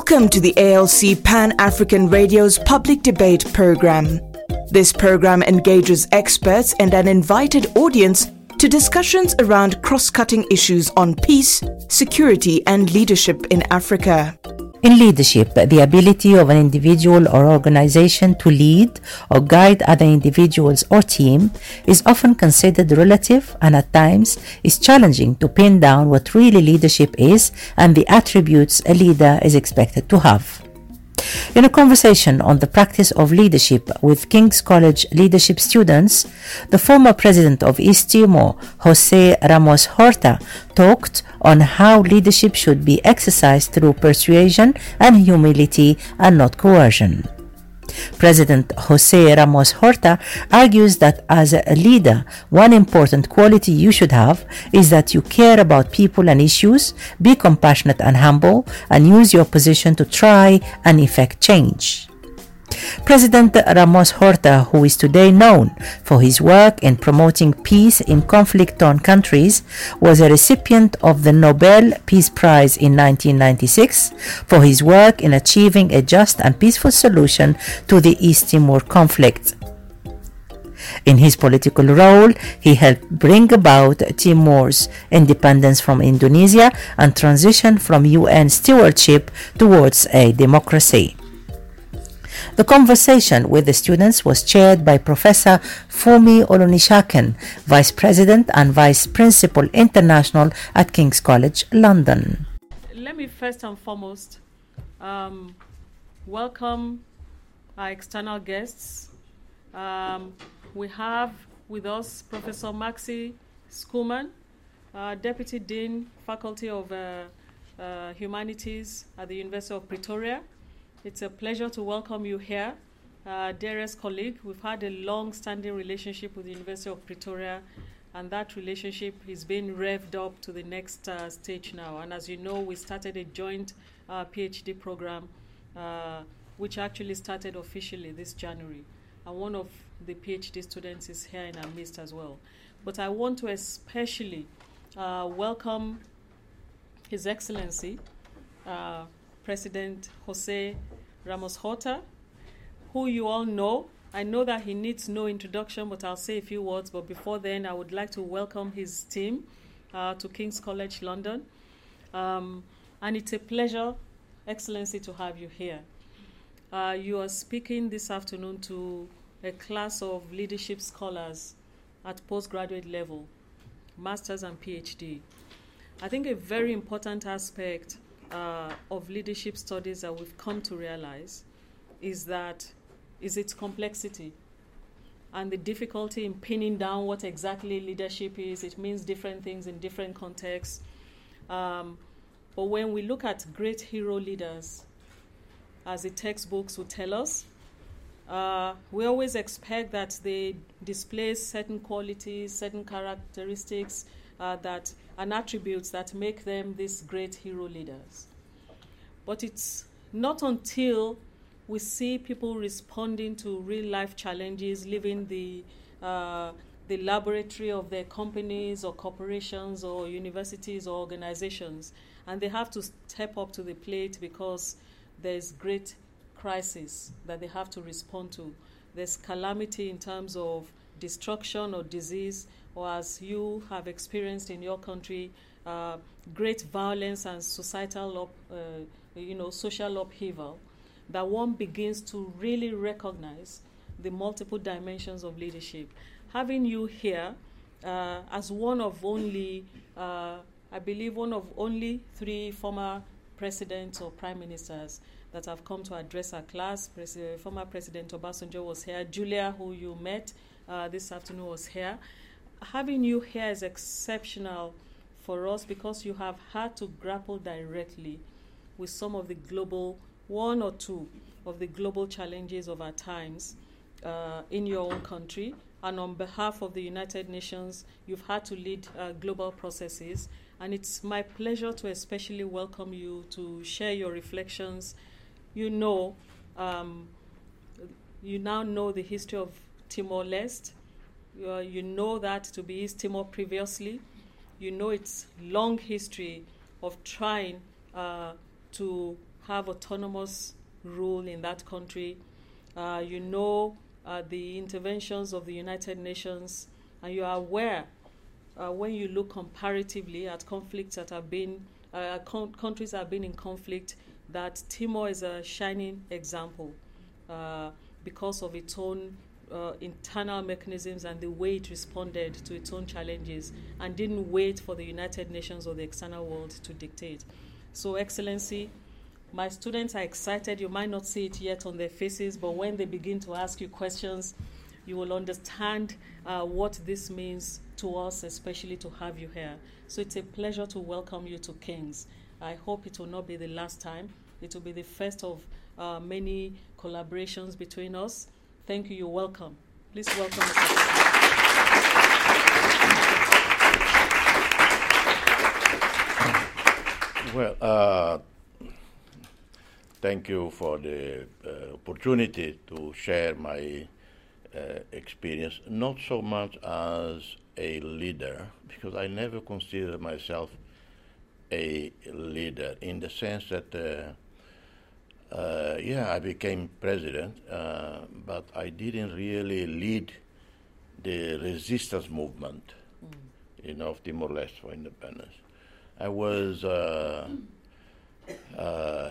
Welcome to the ALC Pan African Radio's public debate program. This program engages experts and an invited audience to discussions around cross cutting issues on peace, security, and leadership in Africa. In leadership, the ability of an individual or organization to lead or guide other individuals or team is often considered relative and at times is challenging to pin down what really leadership is and the attributes a leader is expected to have. In a conversation on the practice of leadership with King's College leadership students, the former president of East Timor, Jose Ramos Horta, talked on how leadership should be exercised through persuasion and humility and not coercion. President Jose Ramos Horta argues that as a leader, one important quality you should have is that you care about people and issues, be compassionate and humble, and use your position to try and effect change. President Ramos Horta, who is today known for his work in promoting peace in conflict torn countries, was a recipient of the Nobel Peace Prize in 1996 for his work in achieving a just and peaceful solution to the East Timor conflict. In his political role, he helped bring about Timor's independence from Indonesia and transition from UN stewardship towards a democracy. The conversation with the students was chaired by Professor Funmi Olonisakin, Vice President and Vice Principal International at King's College, London. Let me first and foremost um, welcome our external guests. Um, we have with us Professor Maxi Schoeman, uh, Deputy Dean, Faculty of uh, uh, Humanities at the University of Pretoria. It's a pleasure to welcome you here, uh, dearest colleague. We've had a long standing relationship with the University of Pretoria, and that relationship is being revved up to the next uh, stage now. And as you know, we started a joint uh, PhD program, uh, which actually started officially this January. And one of the PhD students is here in our midst as well. But I want to especially uh, welcome His Excellency. President Jose Ramos Horta, who you all know. I know that he needs no introduction, but I'll say a few words. But before then, I would like to welcome his team uh, to King's College London. Um, and it's a pleasure, Excellency, to have you here. Uh, you are speaking this afternoon to a class of leadership scholars at postgraduate level, master's and PhD. I think a very important aspect uh, of leadership studies that we've come to realize is that is its complexity and the difficulty in pinning down what exactly leadership is. It means different things in different contexts. Um, but when we look at great hero leaders, as the textbooks would tell us, uh, we always expect that they display certain qualities, certain characteristics uh, that and attributes that make them these great hero leaders. But it's not until we see people responding to real life challenges, leaving the uh, the laboratory of their companies or corporations or universities or organizations, and they have to step up to the plate because there's great crisis that they have to respond to. There's calamity in terms of destruction or disease or as you have experienced in your country, uh, great violence and societal, up, uh, you know, social upheaval, that one begins to really recognize the multiple dimensions of leadership. Having you here uh, as one of only, uh, I believe, one of only three former presidents or prime ministers that have come to address our class. Pres- former President Obasanjo was here. Julia, who you met uh, this afternoon, was here having you here is exceptional for us because you have had to grapple directly with some of the global, one or two of the global challenges of our times uh, in your own country. And on behalf of the United Nations, you've had to lead uh, global processes. And it's my pleasure to especially welcome you to share your reflections. You know, um, you now know the history of Timor Leste uh, you know that to be East Timor previously. You know its long history of trying uh, to have autonomous rule in that country. Uh, you know uh, the interventions of the United Nations, and you are aware uh, when you look comparatively at conflicts that have been uh, con- countries that have been in conflict, that Timor is a shining example uh, because of its own uh, internal mechanisms and the way it responded to its own challenges and didn't wait for the United Nations or the external world to dictate. So, Excellency, my students are excited. You might not see it yet on their faces, but when they begin to ask you questions, you will understand uh, what this means to us, especially to have you here. So it's a pleasure to welcome you to King's. I hope it will not be the last time. It will be the first of uh, many collaborations between us. Thank you. You're welcome. Please welcome. Well, uh, thank you for the uh, opportunity to share my uh, experience, not so much as a leader, because I never considered myself a leader in the sense that, uh, yeah, I became president, uh, but I didn't really lead the resistance movement, mm. you know, of Timor Leste for independence. I was uh, uh,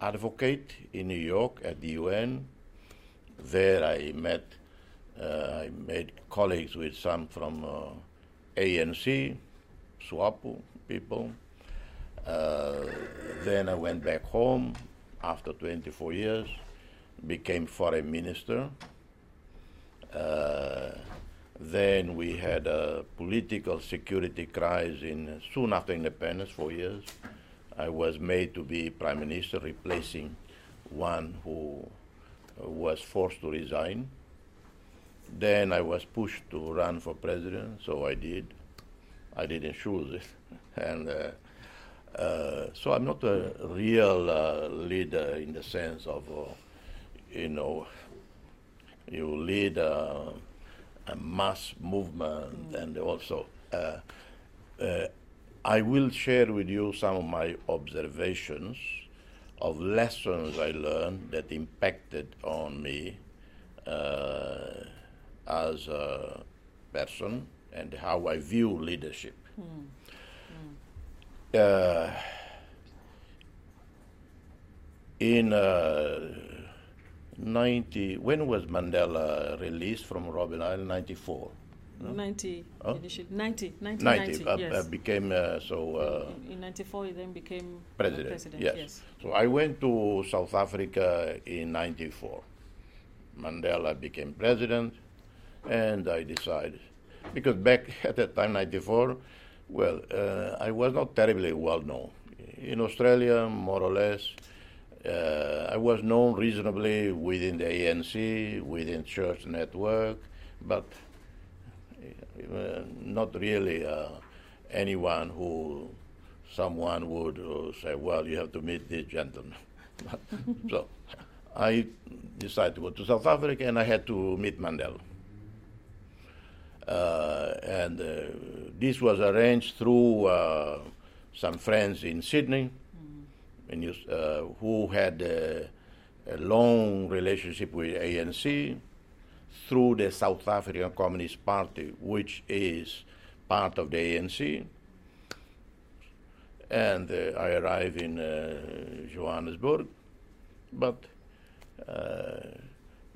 advocate in New York at the UN. There I met, uh, I made colleagues with some from uh, ANC, SWAPO people. Uh, then I went back home after 24 years, became foreign minister. Uh, then we had a political security crisis in soon after independence, four years. I was made to be prime minister, replacing one who was forced to resign. Then I was pushed to run for president, so I did. I didn't choose it, and uh, uh, so I'm not a real uh, leader in the sense of, uh, you know, you lead a, a mass movement, mm. and also uh, uh, I will share with you some of my observations of lessons I learned that impacted on me uh, as a person and how I view leadership. Mm. Uh, in uh, 90, when was Mandela released from Robben Island? 94. No? 90, huh? 90, 90, 90, 90 uh, yes. became uh, so. Uh, in, in, 94, he then became president. president yes. yes. So I went to South Africa in 94. Mandela became president, and I decided, because back at that time, 94, well, uh, I was not terribly well known. In Australia, more or less, uh, I was known reasonably within the ANC, within church network, but uh, not really uh, anyone who someone would uh, say, well, you have to meet this gentleman. so I decided to go to South Africa and I had to meet Mandela. Uh, and uh, this was arranged through uh, some friends in Sydney mm. who had a long relationship with ANC through the South African Communist Party, which is part of the ANC. And uh, I arrived in uh, Johannesburg, but uh,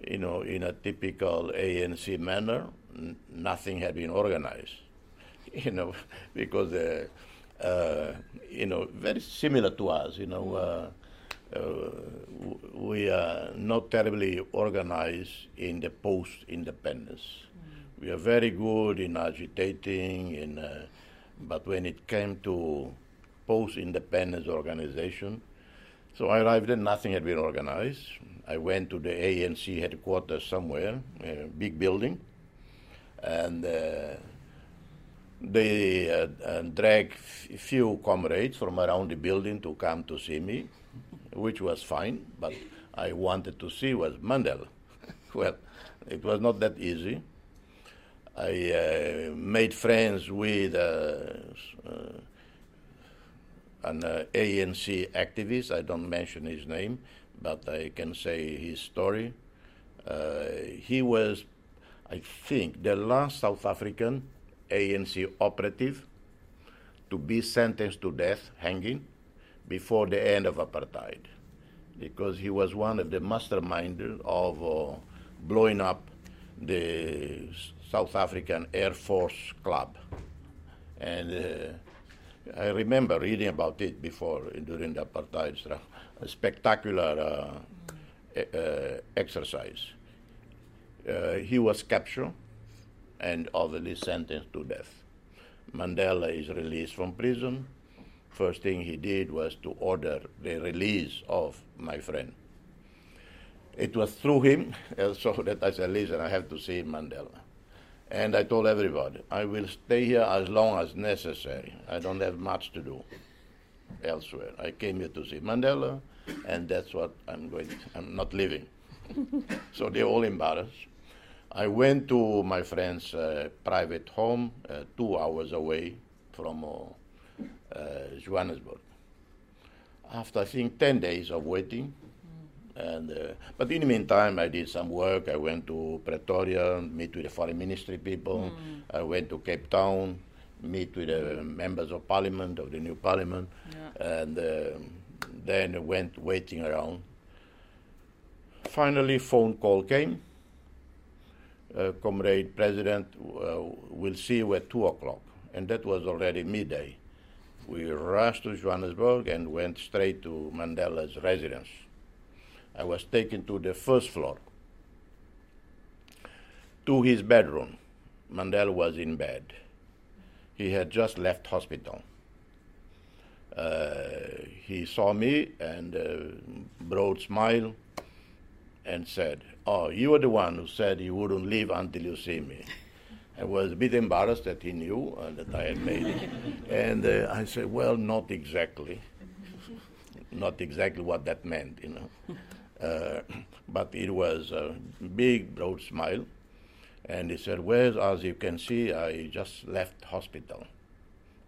you know, in a typical ANC manner, n- nothing had been organized. You know, because uh, uh, you know, very similar to us. You know uh, uh, we are not terribly organized in the post-independence. Mm. We are very good in agitating, in, uh, but when it came to post-independence organization, so I arrived and nothing had been organized. I went to the ANC headquarters somewhere, a big building, and uh, they uh, dragged a few comrades from around the building to come to see me which was fine, but I wanted to see was Mandela. well, it was not that easy. I uh, made friends with uh, uh, an uh, ANC activist. I don't mention his name, but I can say his story. He was, I think, the last South African ANC operative to be sentenced to death, hanging, before the end of apartheid, because he was one of the masterminders of uh, blowing up the South African Air Force Club. And uh, I remember reading about it before during the apartheid, a spectacular uh, uh, exercise. Uh, he was captured and obviously sentenced to death. Mandela is released from prison. First thing he did was to order the release of my friend. It was through him, so that I said, listen, I have to see Mandela. And I told everybody, I will stay here as long as necessary. I don't have much to do elsewhere. I came here to see Mandela, and that's what I'm going to, I'm not leaving. so they're all embarrassed. I went to my friend's uh, private home, uh, two hours away from uh, uh Johannesburg. After I think 10 days of waiting, and, uh, but in the meantime, I did some work. I went to Pretoria, meet with the foreign ministry people. Mm. I went to Cape Town, meet with the members of parliament, of the new parliament. Yeah. And uh, then went waiting around. Finally, phone call came. Uh, comrade president, uh, will see you at 2 o'clock. And that was already midday. We rushed to Johannesburg and went straight to Mandela's residence. I was taken to the first floor, to his bedroom. Mandela was in bed. He had just left hospital. Uh, he saw me and uh, broad smile and said, "Oh, you were the one who said you wouldn't leave until you see me." I was a bit embarrassed that he knew uh, that I had made it, and uh, I said, "Well, not exactly, not exactly what that meant, you know." Uh, but it was a big, broad smile. And he said, Well, as you can see, I just left hospital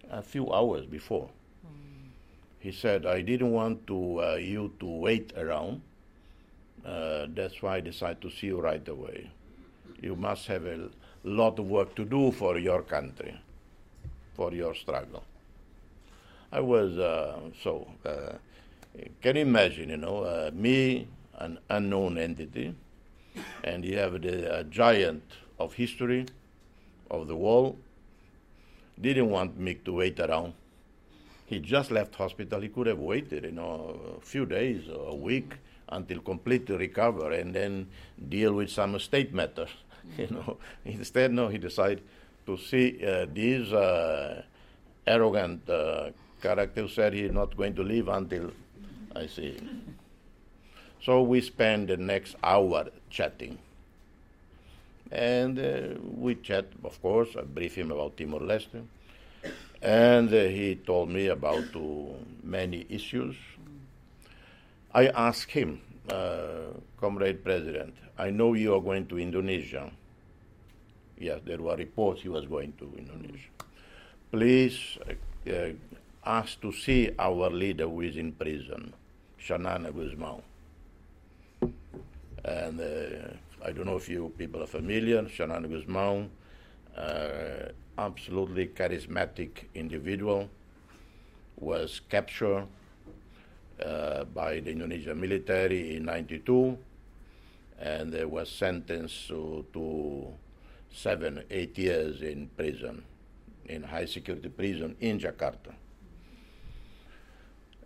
a few hours before. Mm. He said, I didn't want to, uh, you to wait around. Uh, that's why I decided to see you right away. You must have a lot of work to do for your country, for your struggle. I was uh, so. Uh, can you imagine, you know, uh, me an unknown entity, and you have the giant of history of the world. Didn't want me to wait around. He just left hospital. He could have waited, you know, a few days or a week until completely recover and then deal with some state matters. You know, instead, no, he decided to see uh, this uh, arrogant uh, character said he's not going to leave until I see. Him. So we spent the next hour chatting. And uh, we chat, of course, I briefed him about Timor Leste. And uh, he told me about uh, many issues. I asked him, uh, Comrade President, I know you are going to Indonesia. Yes, there were reports he was going to Indonesia. Please uh, ask to see our leader who is in prison, Xanana Gusmão. And uh, I don't know if you people are familiar, Xanana Gusmão, uh, absolutely charismatic individual, was captured uh, by the Indonesian military in 92 and uh, was sentenced to, to seven, eight years in prison, in high security prison in Jakarta.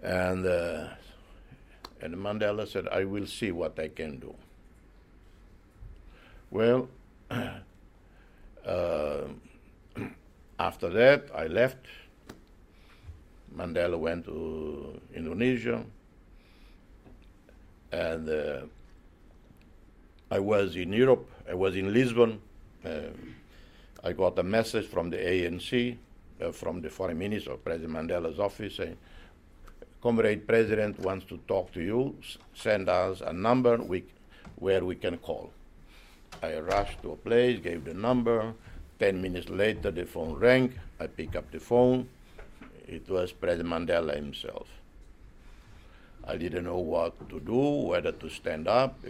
And uh, and Mandela said, I will see what I can do. Well, uh, after that, I left. Mandela went to Indonesia, and uh, I was in Europe. I was in Lisbon. Uh, I got a message from the ANC, uh, from the foreign minister, President Mandela's office, saying, comrade president wants to talk to you, send us a number we, where we can call. I rushed to a place, gave the number. Ten minutes later, the phone rang. I pick up the phone. It was President Mandela himself. I didn't know what to do, whether to stand up. I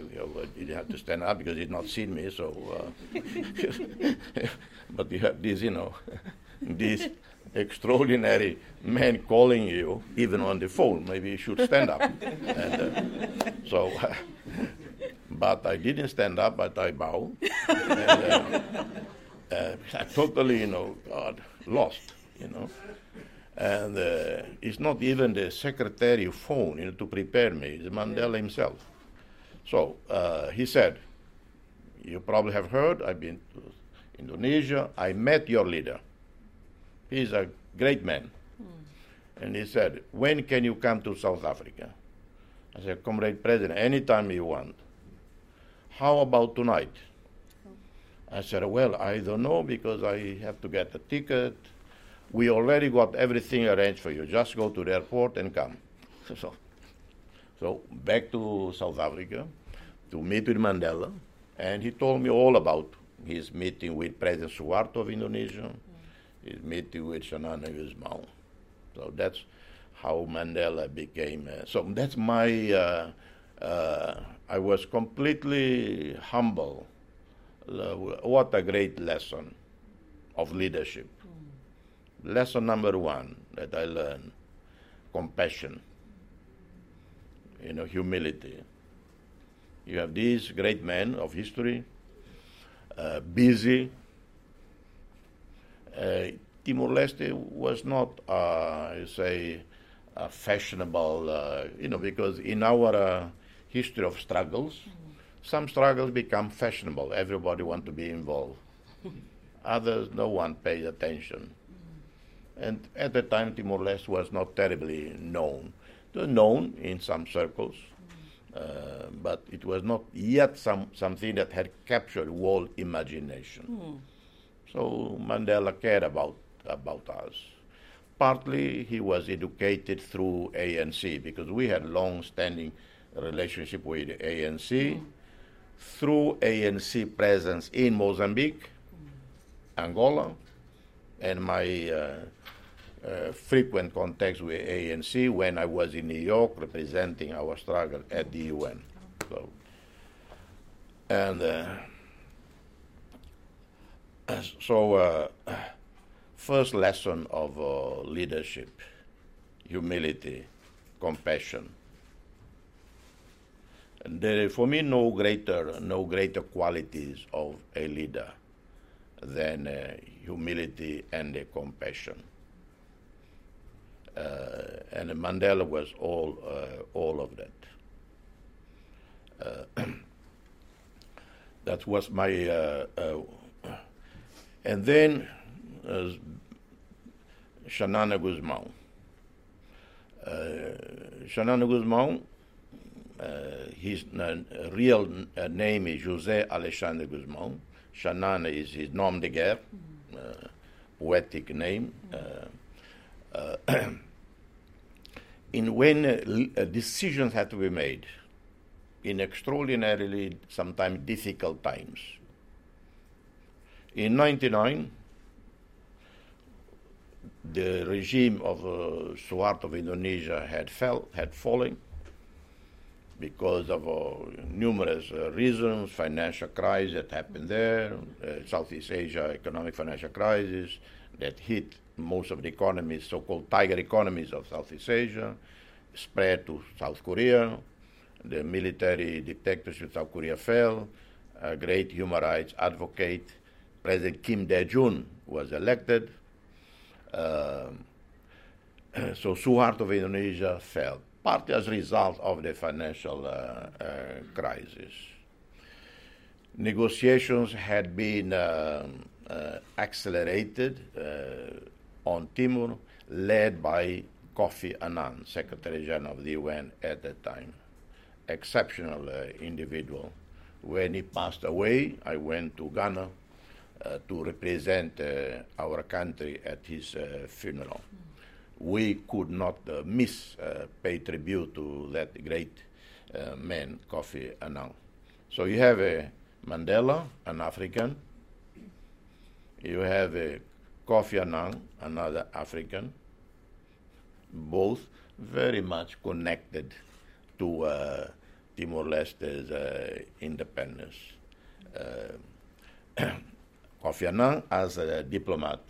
didn't have to stand up because he'd not seen me. So, uh, but you have this, you know, this extraordinary man calling you, even on the phone. Maybe you should stand up. and, uh, so, but I didn't stand up, but I bowed. and, uh, uh, I totally, you know, God, lost, you know. And uh, it's not even the secretary phone, you know, to prepare me. It's Mandela himself. So uh, he said, "You probably have heard. I've been to Indonesia. I met your leader. He's a great man." And he said, "When can you come to South Africa?" I said, "Comrade President, anytime you want." How about tonight? I said, Well, I don't know because I have to get a ticket. We already got everything arranged for you. Just go to the airport and come. so, so back to South Africa to meet with Mandela, and he told me all about his meeting with President Suharto of Indonesia, his meeting with Xanana Gusmão. So that's how Mandela became. Uh, so that's my. Uh, uh, I was completely humble what a great lesson of leadership. Lesson number one that I learned compassion, you know, humility. You have these great men of history, uh, busy. Uh, Timor Leste was not, uh, you say, a fashionable, uh, you know, because in our uh, history of struggles, mm some struggles become fashionable. Everybody want to be involved. Others, no one pays attention. And at the time, Timor-Leste was not terribly known. It was known in some circles, uh, but it was not yet some, something that had captured world imagination. Mm. So Mandela cared about, about us. Partly he was educated through ANC because we had long-standing relationship with ANC. Mm through ANC presence in Mozambique, Angola, and my uh, uh, frequent contacts with ANC when I was in New York representing our struggle at the UN. So, and uh, so, uh, first lesson of uh, leadership, humility, compassion There is, for me no greater no greater qualities of a leader than uh, humility and uh, compassion. Uh, and Mandela was all uh, all of that. Uh, that was my uh, and then uh, Xanana Gusmão. Xanana Gusmão uh, his uh, real uh, name is José Alexandre Gusmão. Xanana is his nom de guerre, mm-hmm. poetic name. Mm-hmm. in when decisions had to be made in extraordinarily, sometimes difficult times. In 99, the regime of uh, Suharto of Indonesia had fell, had fallen because of uh, numerous uh, reasons, financial crisis that happened there, uh, Southeast Asia economic financial crisis that hit most of the economies, so-called tiger economies of Southeast Asia, spread to South Korea. The military dictatorship of South Korea fell. A great human rights advocate, President Kim Dae-jung, was elected. Uh, so Suharto of Indonesia fell partly as a result of the financial uh, uh, crisis. Negotiations had been uh, accelerated on Timor, led by Kofi Annan, Secretary General of the UN at that time. Exceptional individual. When he passed away, I went to Ghana uh, to represent uh, our country at his uh, funeral we could not uh, miss uh, pay tribute to that great uh, man, Kofi Annan. So you have a Mandela, an African. You have a Kofi Annan, another African. both very much connected to uh, Timor Leste's uh, independence. Uh, Kofi Annan as a diplomat,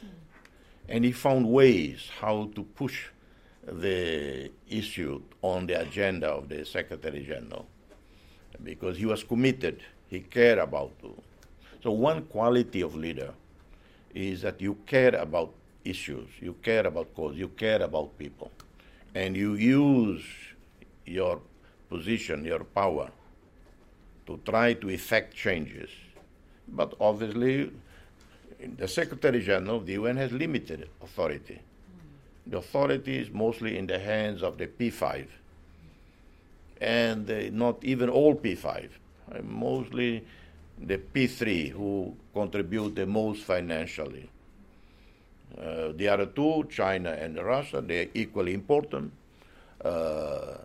and he found ways how to push the issue on the agenda of the Secretary General because he was committed, he cared about it. So, one quality of leader is that you care about issues, you care about cause, you care about people, and you use your position, your power to try to effect changes. But obviously, the Secretary General of the UN has limited authority. The authority is mostly in the hands of the P5, and uh, not even all P5, uh, mostly the P3 who contribute the most financially. Uh, the other two, China and Russia, they're equally important, uh,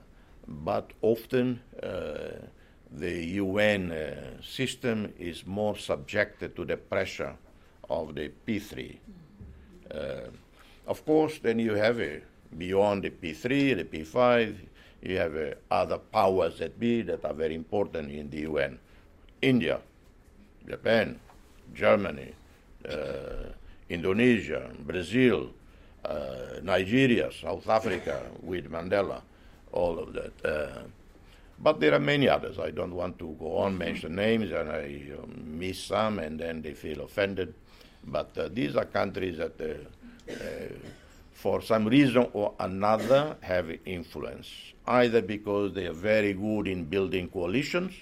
but often uh, the UN uh, system is more subjected to the pressure of the P3. Uh, of course, then you have a, beyond the P3, the P5, you have uh, other powers that be that are very important in the UN. India, Japan, Germany, uh, Indonesia, Brazil, uh, Nigeria, South Africa with Mandela, all of that. Uh, but there are many others. I don't want to go on mention names, and I um, miss some, and then they feel offended. But uh, these are countries that, uh, uh, for some reason or another, have influence, either because they are very good in building coalitions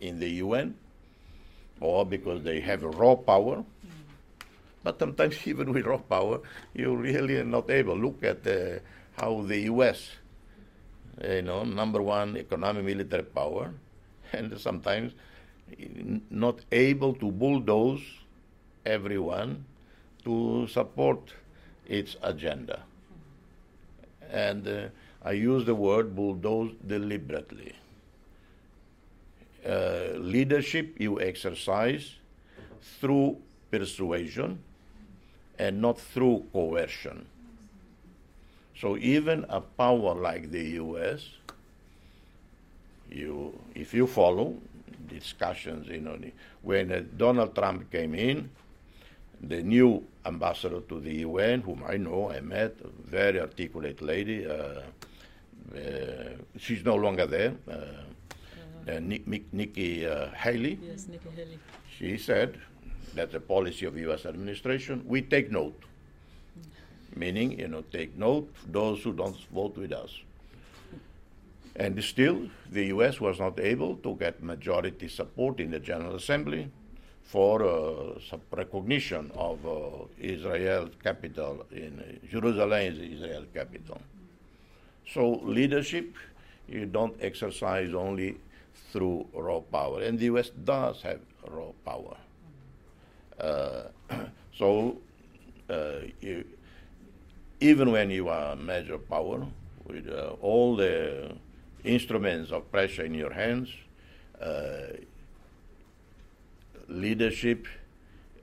in the UN, or because they have raw power. But sometimes, even with raw power, you really are not able. Look at uh, how the U.S., you know, number one economic military power, and sometimes not able to bulldoze everyone to support its agenda. And uh, I use the word bulldoze deliberately. Uh, leadership you exercise through persuasion and not through coercion. So even a power like the U.S., you, if you follow discussions, you know, when uh, Donald Trump came in, the new ambassador to the UN, whom I know, I met, a very articulate lady. Uh, uh, she's no longer there. Uh, uh Nikki uh, Haley. Yes, Nikki Haley. She said that the policy of U.S. administration. We take note, meaning you know take note those who don't vote with us. And still, the U.S. was not able to get majority support in the General Assembly for uh, some recognition of uh, Israel capital in uh, Jerusalem is Israel capital. So leadership you don't exercise only through raw power, and the U.S. does have raw power. Uh, so uh, you, even when you are a major power with uh, all the instruments of pressure in your hands leadership,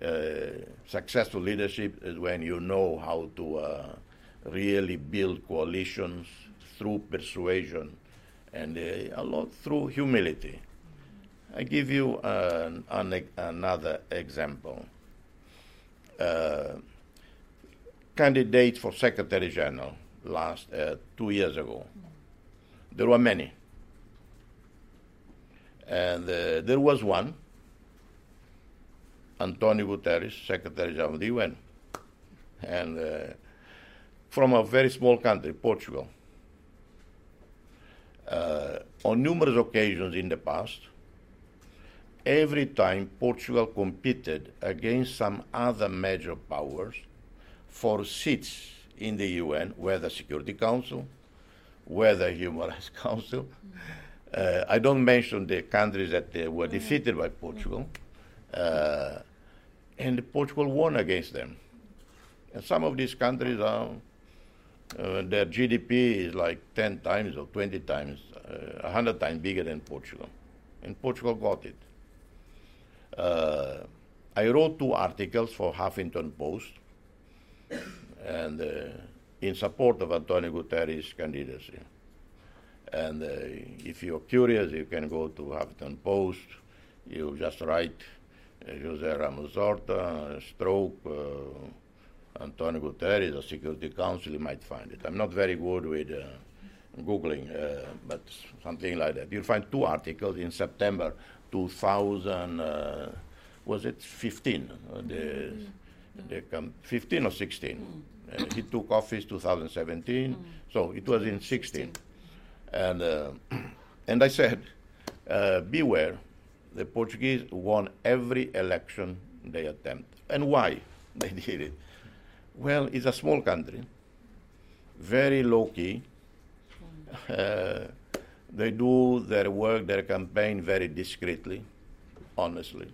uh, successful leadership is when you know how to uh, really build coalitions through persuasion and uh, a lot through humility. I give you an, an, another example. Uh, candidate for Secretary General last uh, two years ago. There were many, and uh, there was one Antonio Guterres, Secretary General of the UN, and uh, from a very small country, Portugal. Uh, on numerous occasions in the past, every time Portugal competed against some other major powers for seats in the UN, whether Security Council, whether Human Rights Council. Uh, I don't mention the countries that uh, were defeated by Portugal. Uh, and Portugal won against them. And some of these countries are, uh, their GDP is like 10 times or 20 times, uh, 100 times bigger than Portugal. And Portugal got it. Uh, I wrote two articles for Huffington Post, and uh, in support of Antonio Guterres' candidacy. And uh, if you're curious, you can go to Huffington Post. You just write uh, Jose Ramos Horta, stroke, uh, Antonio Guterres, the Security Council, you might find it. I'm not very good with uh, Googling, uh, but something like that. You'll find two articles in September 2000, uh, was it 15? Uh, the, the 15 or 16? Uh, he took office 2017, so it was in 16. And, uh, and I said, beware, the Portuguese won every election they attempt. And why they did it? Well, it's a small country, very low key. Uh, they do their work, their campaign very discreetly, honestly.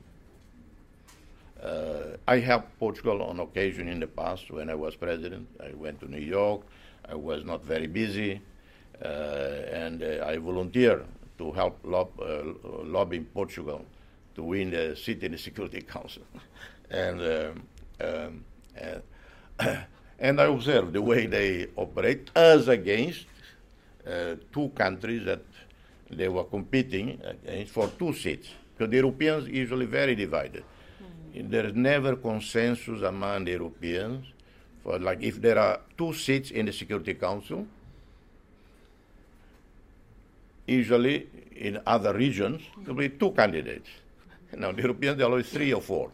Uh, I helped Portugal on occasion in the past when I was president. I went to New York. I was not very busy, uh, and uh, I volunteered to help lob, uh, lobbying Portugal to win the seat in the Security Council. and um, um, and I observed the way they operate as against uh, two countries that they were competing against for two seats. Because the Europeans usually very divided. Mm. There is never consensus among the Europeans for like if there are two seats in the Security Council. Usually in other regions there will be two candidates. Now the Europeans there are always three or four.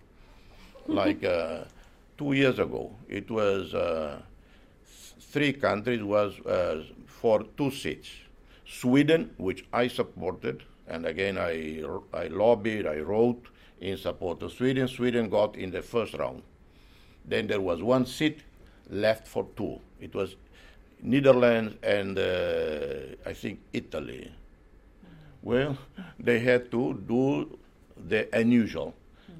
like uh, two years ago, it was uh, three countries was uh, for two seats. Sweden, which I supported, and again I, I lobbied, I wrote in support of Sweden. Sweden got in the first round. Then there was one seat left for two. It was Netherlands and uh, I think Italy. Well, they had to do the unusual,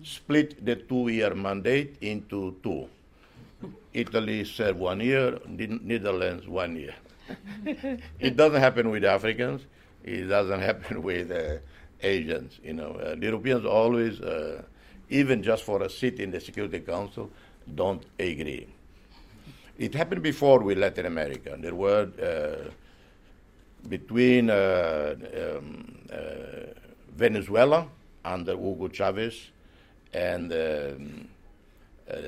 split the two-year mandate into two. Italy served one year, Netherlands one year. it doesn't happen with Africans. It doesn't happen with uh, Asians. You know, uh, the Europeans always, uh, even just for a seat in the Security Council, don't agree. It happened before with Latin America. There were uh, between uh, um, uh, Venezuela under Hugo Chavez and um,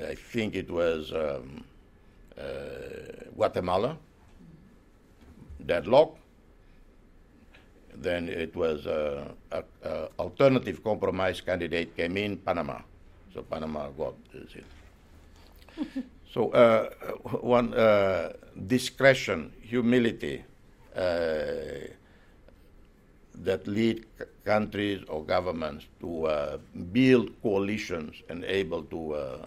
I think it was um, Guatemala deadlock. Then it was uh, a, alternative compromise candidate came in Panama, so Panama got it. so uh, one uh, discretion, humility uh, that lead countries or governments to uh, build coalitions and able to. Uh,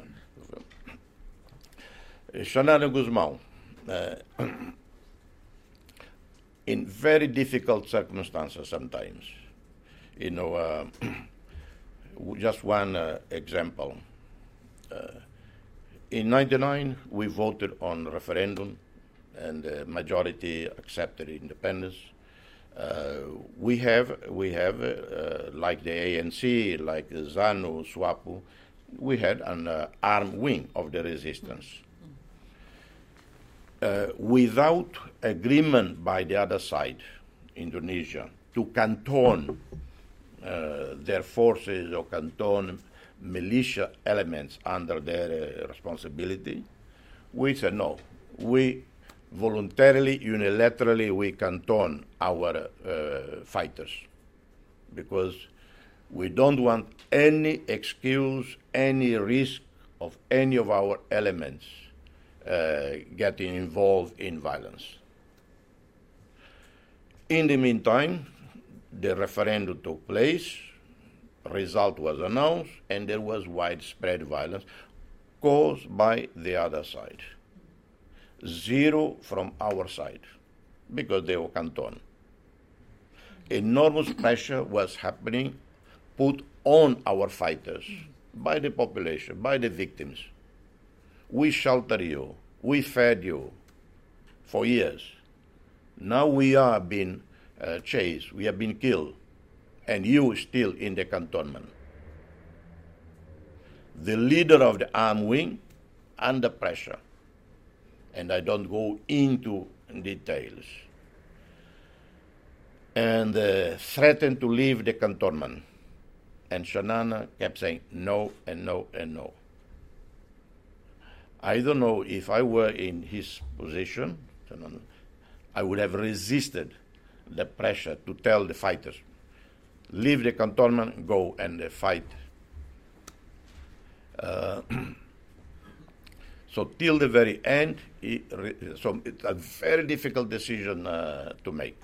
Xanana Gusmão in very difficult circumstances sometimes. You know, uh, just one uh, example. Uh, in 99, we voted on referendum and the majority accepted independence. Uh, we have, we have uh, like the ANC, like ZANU, SWAPO, we had an uh, armed wing of the resistance without agreement by the other side, Indonesia, to canton uh, their forces or canton militia elements under their uh, responsibility, we said no. We voluntarily, unilaterally, we canton our uh, fighters because we don't want any excuse, any risk of any of our elements uh, getting involved in violence. In the meantime, the referendum took place, result was announced, and there was widespread violence caused by the other side. Zero from our side, because they were canton. Enormous pressure was happening, put on our fighters by the population, by the victims we sheltered you, we fed you for years. Now we are being uh, chased, we have been killed, and you still in the cantonment. The leader of the armed wing under pressure. And I don't go into details. And uh, threatened to leave the cantonment. And Xanana kept saying no and no and no. I don't know if I were in his position, I would have resisted the pressure to tell the fighters, leave the cantonment, go and fight. Uh, so till the very end, so it's a very difficult decision uh, to make.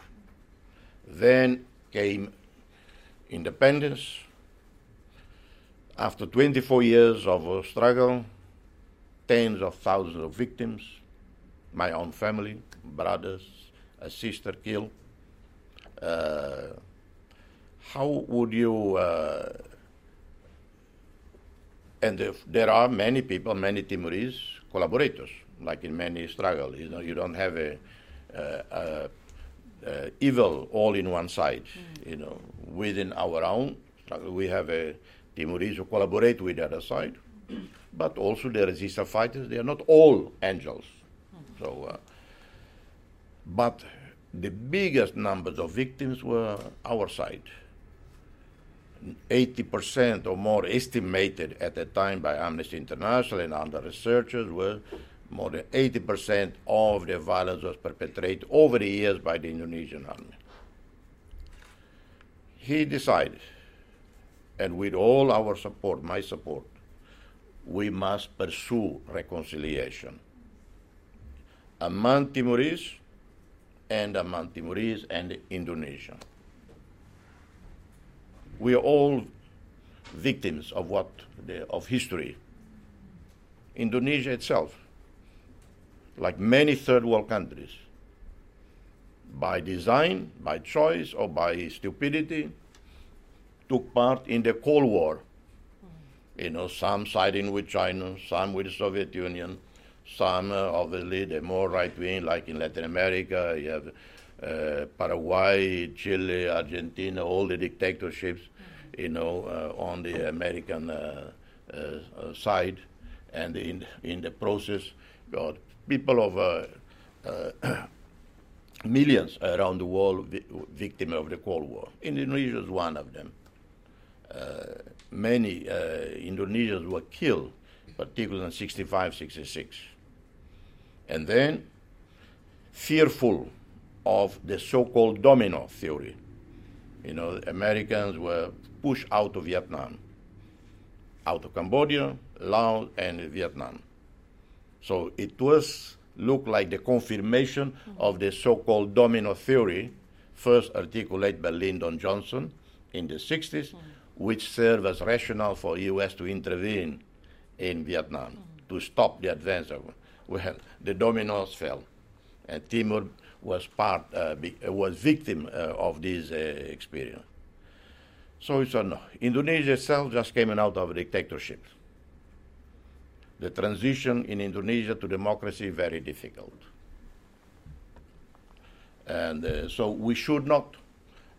Then came independence. After 24 years of uh, struggle, tens of thousands of victims, my own family, brothers, a sister killed. Uh, how would you? Uh, and there are many people, many Timorese collaborators, like in many struggles. You know, you don't have a, uh, uh, evil all in one side. Mm. You know, within our own struggle, we have a Timorese who collaborate with the other side, but also the resistance fighters. They are not all angels. Mm. So, uh, but the biggest numbers of victims were our side. 80% or more estimated at the time by Amnesty International and other researchers were more than 80% of the violence was perpetrated over the years by the Indonesian army. He decided, and with all our support, my support, we must pursue reconciliation among Timorese and among Timorese and Indonesia. We are all victims of what the, of history. Indonesia itself, like many third world countries, by design, by choice, or by stupidity, took part in the Cold War. You know, some siding with China, some with the Soviet Union, some, uh, obviously, the more right wing, like in Latin America, you have uh, Paraguay, Chile, Argentina, all the dictatorships, you know, uh, on the American uh, uh, side. And in, in the process, got people of millions around the world vi- victim of the Cold War. Indonesia is one of them. many Indonesians were killed, particularly in 65, 66 and then fearful of the so-called domino theory. You know, Americans were pushed out of Vietnam, out of Cambodia, Laos, and Vietnam. So it was looked like the confirmation mm-hmm. of the so-called domino theory, first articulated by Lyndon Johnson in the 60s, mm-hmm. which served as rationale for U.S. to intervene in Vietnam mm-hmm. to stop the advance of well, the dominoes fell, and Timor was part uh, uh was victim uh, of this uh, experience. So it's a no. Indonesia itself just came out of a dictatorship. The transition in Indonesia to democracy very difficult, and uh, so we should not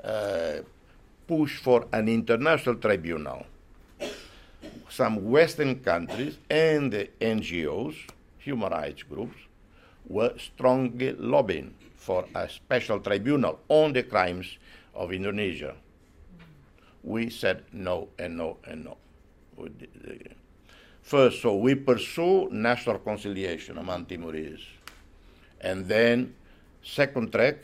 uh, push for an international tribunal. Some Western countries and the NGOs human rights groups were strongly lobbying for a special tribunal on the crimes of Indonesia. We said no and no and no. First, so we pursue national reconciliation among Timorese. And then, second track,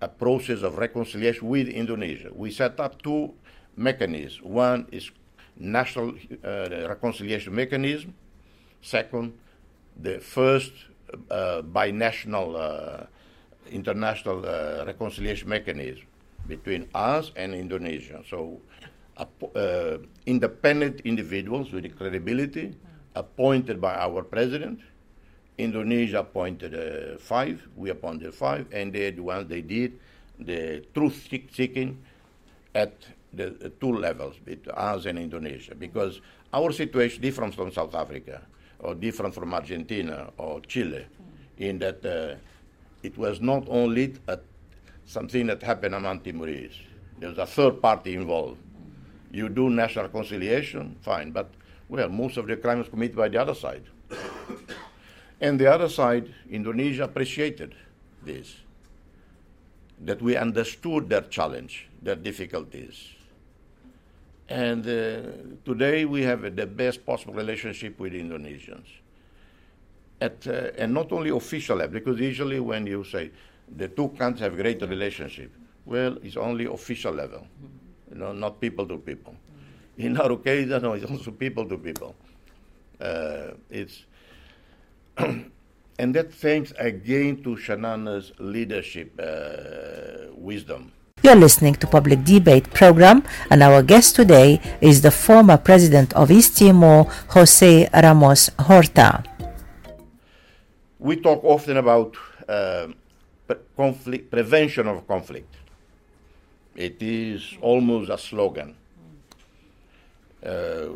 a process of reconciliation with Indonesia. We set up two mechanisms. One is national uh, reconciliation mechanism. Second, the first uh, binational uh, international uh, reconciliation mechanism between us and Indonesia. So, uh, independent individuals with credibility appointed by our president. Indonesia appointed uh, five, we appointed five, and they the ones they did the truth seeking at the two levels, between us and Indonesia, because our situation different from South Africa or different from Argentina or Chile, in that uh, it was not only a, something that happened among Timorese. There was a third party involved. You do national reconciliation, fine, but well, most of the crimes committed by the other side. And the other side, Indonesia appreciated this, that we understood their challenge, their difficulties. And uh, today we have uh, the best possible relationship with Indonesians. At, uh, and not only official level, because usually when you say the two countries have great relationship, well, it's only official level, you know, not people to people. In our case, no, it's also people to people. Uh, it's and that thanks again to Xanana's leadership uh, wisdom. You're listening to Public Debate program and our guest today is the former president of East Timor, Jose Ramos Horta. We talk often about uh, conflict, prevention of conflict. It is almost a slogan. Uh,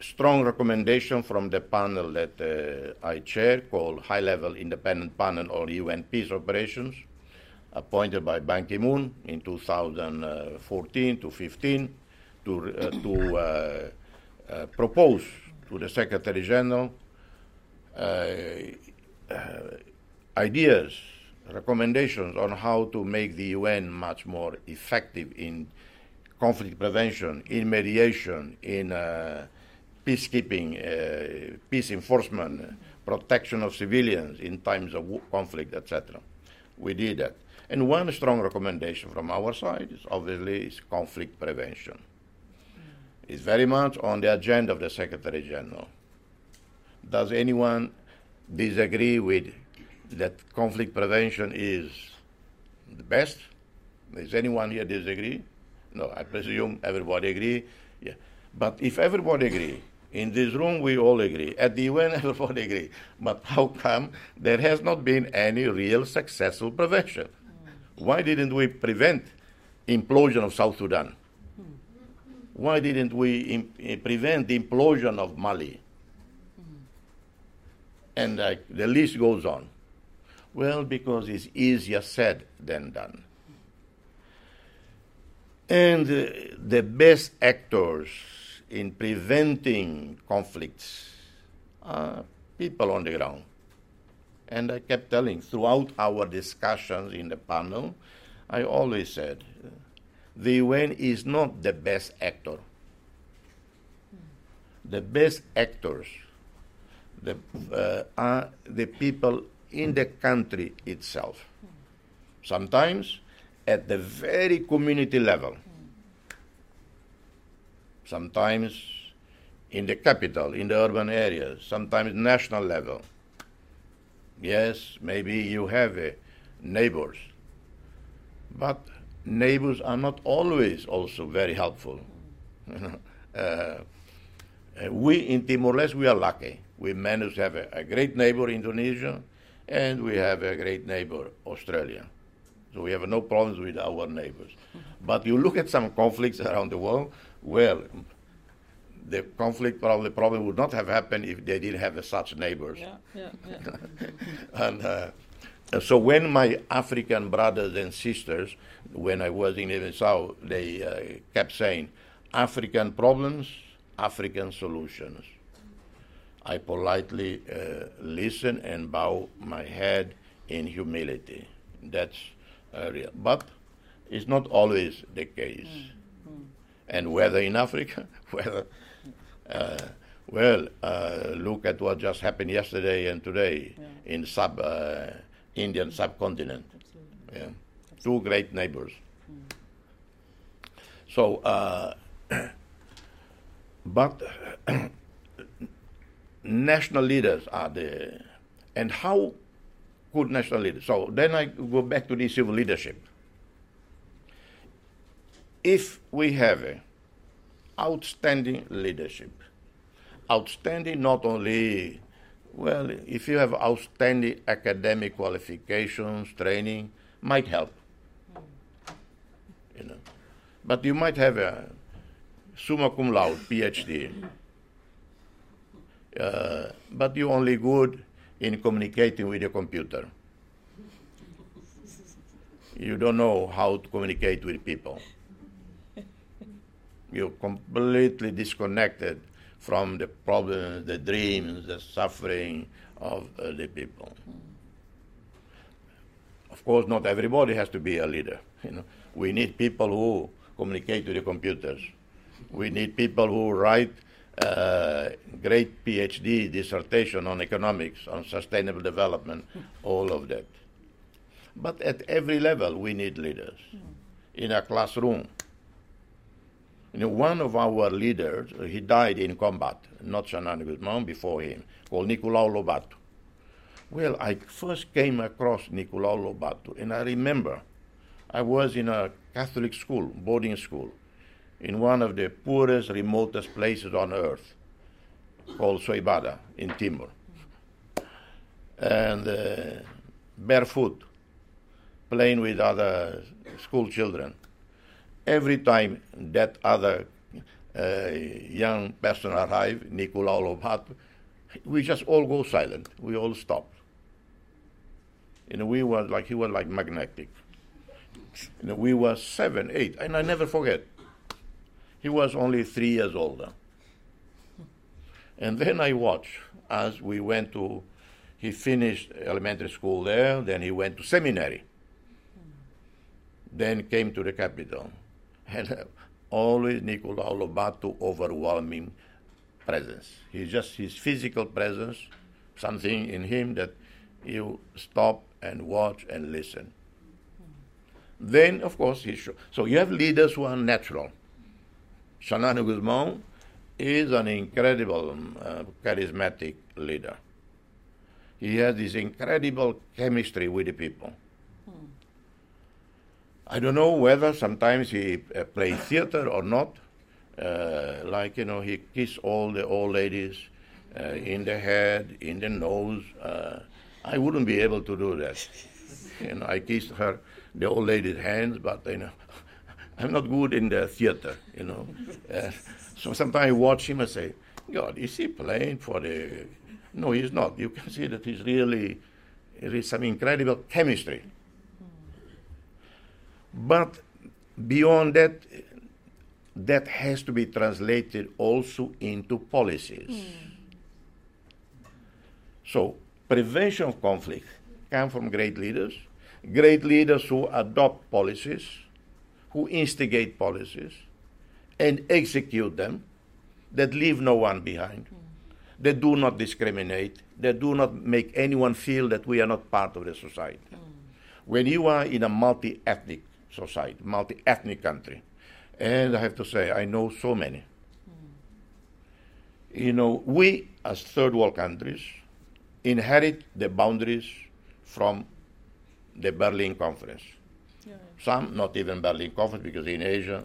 strong recommendation from the panel that uh, I chair called High Level Independent Panel on UN Peace Operations, appointed by Ban Ki moon in 2014 to 15 to, uh, to uh, uh, propose to the Secretary General uh, ideas, recommendations on how to make the UN much more effective in conflict prevention, in mediation, in uh, peacekeeping, uh, peace enforcement, protection of civilians in times of conflict, etc. We did that. And one strong recommendation from our side is obviously is conflict prevention. It's very much on the agenda of the Secretary General. Does anyone disagree with that conflict prevention is the best? Does anyone here disagree? No, I presume everybody agree. Yeah. But if everybody agree, in this room, we all agree. At the UN, everybody agree. But how come there has not been any real successful prevention? Why didn't we prevent implosion of South Sudan? Why didn't we imp- eh, prevent the implosion of Mali? And uh, the list goes on. Well, because it's easier said than done. And uh, the best actors in preventing conflicts are people on the ground. And I kept telling throughout our discussions in the panel, I always said the UN is not the best actor. The best actors the, uh, are the people in the country itself. Sometimes at the very community level sometimes in the capital, in the urban areas, sometimes national level. Yes, maybe you have uh, neighbors, but neighbors are not always also very helpful. uh, uh, we in Timor-Leste, we are lucky. We managed to have a, a, great neighbor, Indonesia, and we have a great neighbor, Australia. So we have no problems with our neighbors. Mm-hmm. But you look at some conflicts around the world, well, the conflict probably probably would not have happened if they didn't have such neighbors. Yeah, yeah, yeah. and uh, so when my African brothers and sisters, when I was in Guinea-Bissau, they uh, kept saying, "African problems, African solutions." I politely uh, listen and bow my head in humility. That's uh, real, but it's not always the case. Mm and whether in Africa, whether, uh, well, uh, look at what just happened yesterday and today yeah. in sub uh, Indian subcontinent. Absolutely. Yeah, two great neighbors. Mm. So, uh, but national leaders are the, and how could national leaders? So then I go back to the civil leadership if we have outstanding leadership, outstanding not only, well, if you have outstanding academic qualifications, training, might help. You know, but you might have a summa cum laude PhD, uh, but you're only good in communicating with your computer. You don't know how to communicate with people you're completely disconnected from the problems, the dreams, the suffering of uh, the people. Of course, not everybody has to be a leader. You know, we need people who communicate to the computers. We need people who write uh, great PhD dissertation on economics, on sustainable development, all of that. But at every level, we need leaders. In a classroom, you know, one of our leaders, he died in combat, not Xanana Gusmão, before him, called Nicolau Lobato. Well, I first came across Nicolau Lobato, and I remember I was in a Catholic school, boarding school, in one of the poorest, remotest places on earth, called Soibada in Timor. And uh, barefoot, playing with other school children. Every time that other uh, young person arrived, Nicolau Lobato, we just all go silent. We all stop. You know, we were like he was like magnetic. You know, we were seven, eight, and I never forget. He was only three years older. And then I watched as we went to, he finished elementary school there, then he went to seminary, then came to the capital. And uh, always Nicolau Lobato overwhelming presence. He's just his physical presence, something in him that you stop and watch and listen. Then, of course, he show. So you have leaders who are natural. Xanana Gusmão is an incredible, uh, charismatic leader. He has this incredible chemistry with the people. I don't know whether sometimes he uh, plays theater or not. Uh, like, you know, he kissed all the old ladies uh, in the head, in the nose. Uh, I wouldn't be able to do that. you know, I kissed her, the old lady's hands, but, you know, I'm not good in the theater, you know. Uh, so sometimes I watch him and say, God, is he playing for the... No, he's not. You can see that he's really, there is some incredible chemistry. But beyond that, that has to be translated also into policies. So, prevention of conflict come from great leaders, great leaders who adopt policies, who instigate policies, and execute them, that leave no one behind, that do not discriminate, that do not make anyone feel that we are not part of the society. When you are in a multi ethnic society, multi ethnic country, and I have to say, I know so many. You know, we as third world countries inherit the boundaries from the Berlin Conference. Some not even Berlin Conference because in Asia,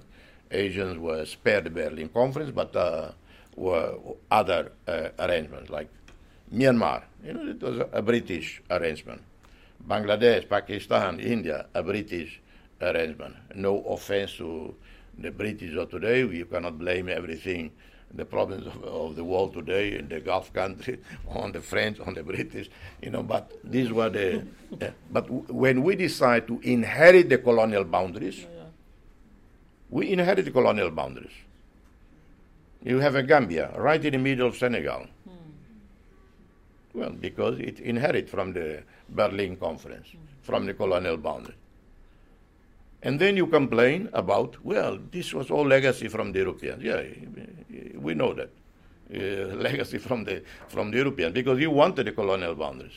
Asians were spared the Berlin Conference, but uh, were other uh, arrangements like Myanmar. You know, it was a, British arrangement. Bangladesh, Pakistan, India, a British arrangement. No offense to the British of today. You cannot blame everything, the problems of, of the world today in the Gulf country, on the French, on the British, you know, but these were the. uh, but w- when we decide to inherit the colonial boundaries, we inherit the colonial boundaries. You have a Gambia right in the middle of Senegal. Well, because it inherited from the Berlin Conference, from the colonial boundary. And then you complain about, well, this was all legacy from the Europeans. Yeah, we know that. Uh, legacy from the, from the Europeans, because you wanted the colonial boundaries.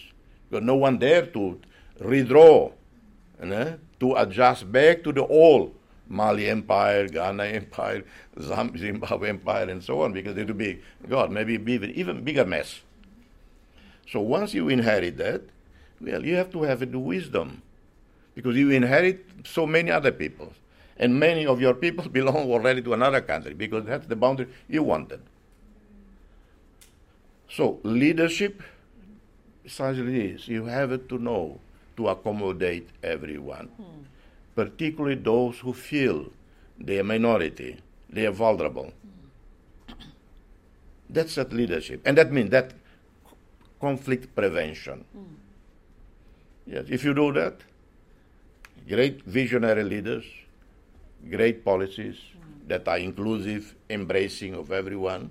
Because no one dared to redraw, you know, to adjust back to the old Mali Empire, Ghana Empire, Zimbabwe Empire, and so on, because it would be, God, maybe be even, even bigger mess. So once you inherit that, well, you have to have the wisdom because you inherit so many other people. And many of your people belong already to another country because that's the boundary you wanted. So, leadership, essentially is you have to know to accommodate everyone, hmm. particularly those who feel they are minority, they are vulnerable. Hmm. That's that leadership. And that means that conflict prevention. Hmm. Yes, if you do that, great visionary leaders, great policies that are inclusive, embracing of everyone,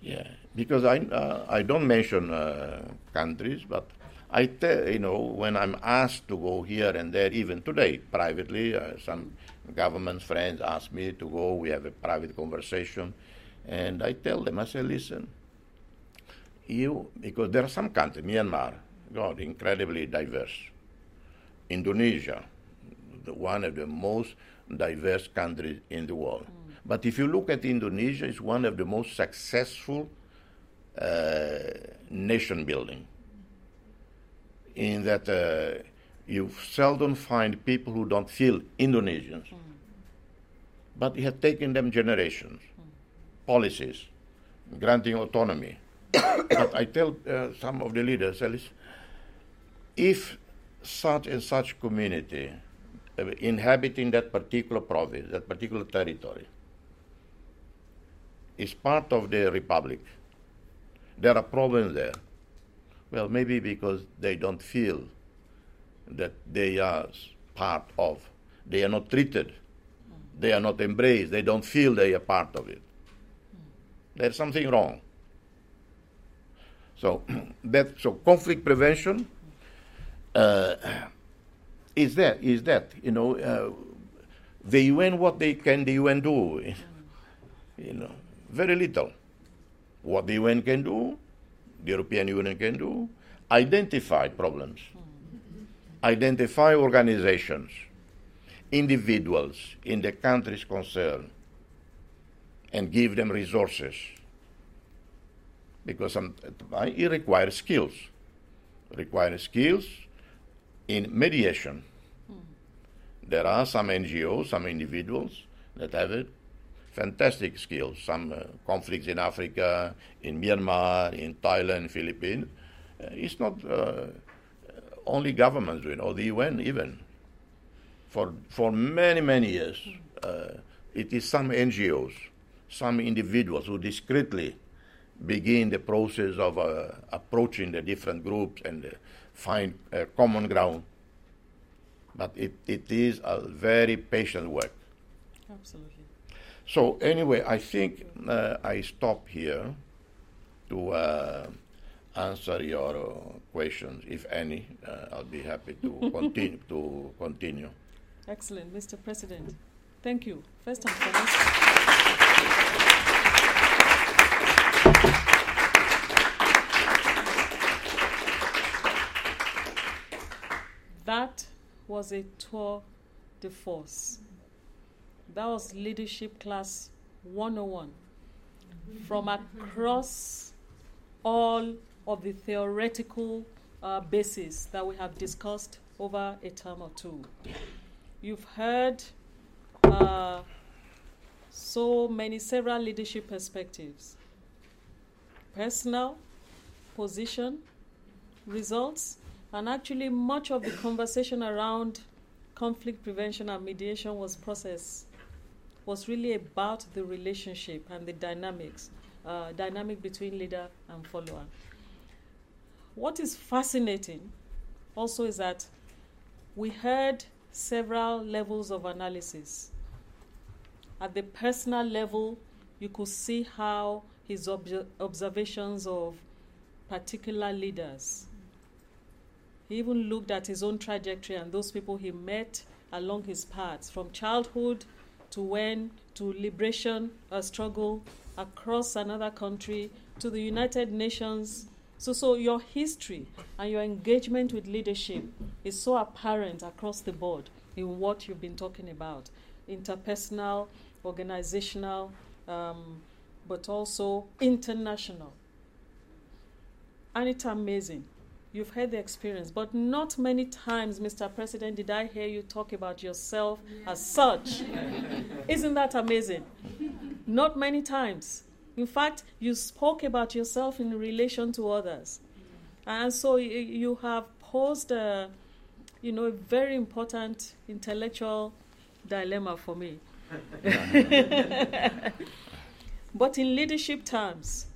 Yeah, because I uh, I don't mention uh, countries, but I tell you know when I'm asked to go here and there, even today privately, uh, some government friends ask me to go. We have a private conversation, and I tell them I say, listen, you because there are some countries, Myanmar, God, incredibly diverse. Indonesia, one of the most diverse countries in the world. Mm. But if you look at Indonesia, it's one of the most successful uh, nation building. In that uh, you seldom find people who don't feel Indonesians. Mm. But it has taken them generations, mm. policies, granting autonomy. but I tell uh, some of the leaders, if such and such community uh, inhabiting that particular province, that particular territory, is part of the republic. There are problems there. Well, maybe because they don't feel that they are part of, they are not treated, they are not embraced, they don't feel they are part of it. There's something wrong. So that so conflict prevention uh, is that is that you know uh, the UN what they can the UN do you know very little. What the UN can do, the European Union can do, identify problems, identify organizations, individuals in the countries concerned, and give them resources. Because it requires skills. Requires skills in mediation. There are some NGOs, some individuals that have it fantastic skills. Some uh, conflicts in Africa, in Myanmar, in Thailand, Philippines. Uh, it's not uh, only governments doing, or the UN even. For for many many years, uh, it is some NGOs, some individuals who discreetly begin the process of uh, approaching the different groups and find common ground. But it, it is a very patient work. Absolutely. So anyway, I think uh, I stop here to uh, answer your uh, questions, if any. Uh, I'll be happy to continue. to continue. Excellent, Mr. President. Thank you. First and foremost. That was a tour de force. That was Leadership Class 101 from across all of the theoretical uh, bases that we have discussed over a term or two. You've heard uh, so many, several leadership perspectives. Personal, position, results, and actually much of the conversation around conflict prevention and mediation was process was really about the relationship and the dynamics, uh, dynamic between leader and follower. What is fascinating also is that we heard several levels of analysis. At the personal level, you could see how his ob- observations of particular leaders. He even looked at his own trajectory and those people he met along his paths from childhood to when to liberation a struggle across another country to the United Nations. So, so your history and your engagement with leadership is so apparent across the board in what you've been talking about interpersonal, organizational, um, but also international. And it's amazing You've heard the experience, but not many times, Mr. President, did I hear you talk about yourself as such. Isn't that amazing? Not many times. In fact, you spoke about yourself in relation to others. And so you have posed a, you know, a very important intellectual dilemma for me. but in leadership terms,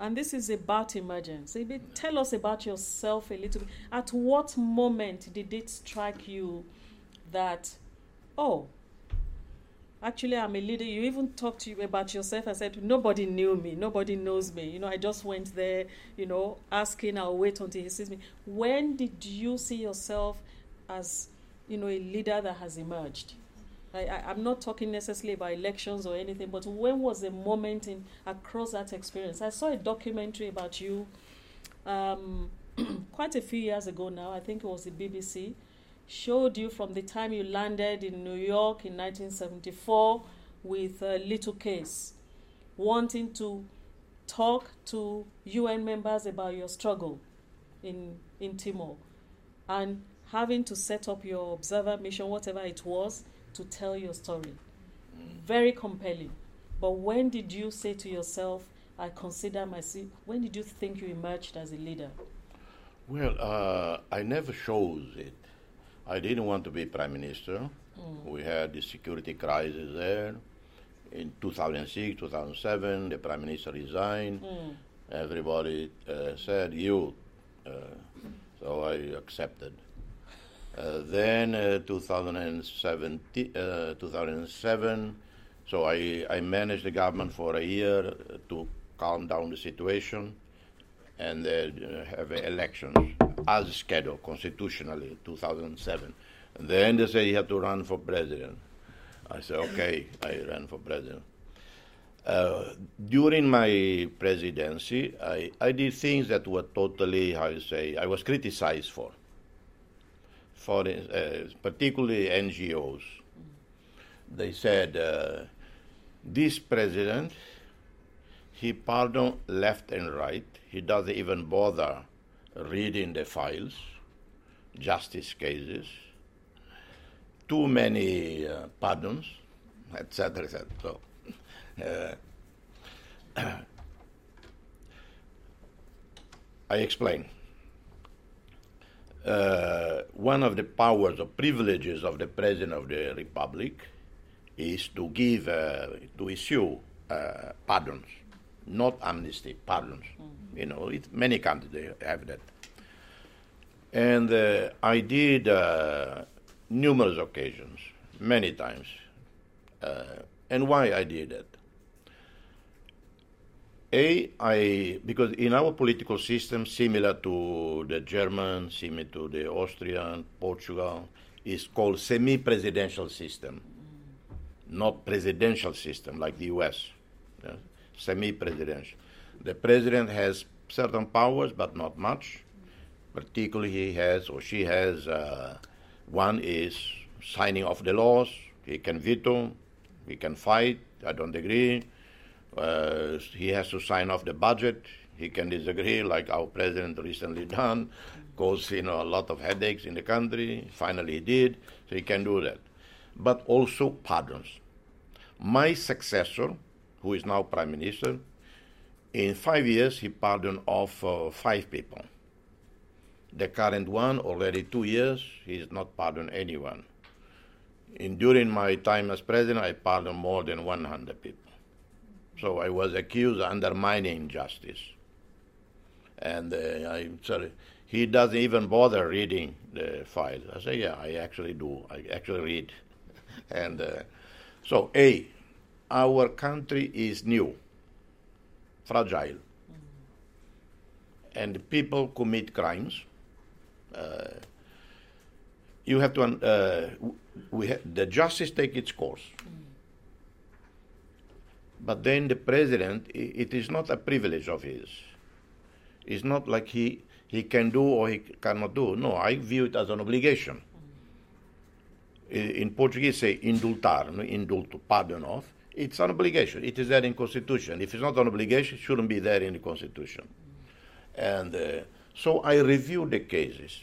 and this is about emergence. Tell us about yourself a little bit. At what moment did it strike you that, oh, actually I'm a leader. You even talked to you about yourself. I said nobody knew me, nobody knows me. You know, I just went there, you know, asking. I'll wait until he sees me. When did you see yourself as, you know, a leader that has emerged? I, I, am not talking necessarily about elections or anything, but when was the moment in across that experience? I saw a documentary about you um, quite a few years ago now. I think it was the BBC showed you from the time you landed in New York in 1974 with a little case, wanting to talk to UN members about your struggle in, in Timor and having to set up your observer mission, whatever it was, to tell your story. Very compelling. But when did you say to yourself, I consider myself, when did you think you emerged as a leader? Well, uh, I never chose it. I didn't want to be prime minister. Mm. We had the security crisis there. In 2006, 2007, the prime minister resigned. Mm. Everybody uh, said, You. Uh, so I accepted. Uh, then uh, 2007, uh, 2007, so I, I managed the government for a year to calm down the situation and have elections as scheduled constitutionally in 2007. And then they say he had to run for president. I said, okay, I ran for president. Uh, during my presidency, I, I did things that were totally, how you say, I was criticized for, for uh, particularly NGOs. They said, uh, this president, he pardoned left and right. He doesn't even bother reading the files, justice cases, too many uh, pardons, etc., etc. So, uh, I explain. Uh, one of the powers or privileges of the President of the Republic is to give, uh, to issue uh, pardons, not amnesty, pardons. Mm. You know, it, many countries they have that. And uh, I did uh, numerous occasions, many times. Uh, and why I did it? A, I because in our political system, similar to the German, similar to the Austrian, Portugal, is called semi-presidential system, not presidential system like the U.S. Yeah? Semi-presidential. The president has certain powers, but not much. Particularly, he has or she has uh, one is signing off the laws. He can veto, he can fight. I don't agree. Uh, he has to sign off the budget. He can disagree, like our president recently done, caused you know a lot of headaches in the country. Finally, he did, so he can do that. But also pardons. My successor, who is now prime minister, in five years, he pardoned off uh, five people. The current one, already two years, he has not pardoned anyone. In, during my time as president, I pardoned more than 100 people. So I was accused of undermining justice. And uh, I sorry, he doesn't even bother reading the files. I say, yeah, I actually do. I actually read. and uh, so, A, our country is new fragile. And people commit crimes. Uh, you have to, uh, we ha- the justice take its course. But then the president, it is not a privilege of his. It's not like he, he can do or he cannot do. No, I view it as an obligation. In Portuguese, say indultar, indulto, pardon of it's an obligation. It is there in Constitution. If it's not an obligation, it shouldn't be there in the Constitution. And uh, so I reviewed the cases,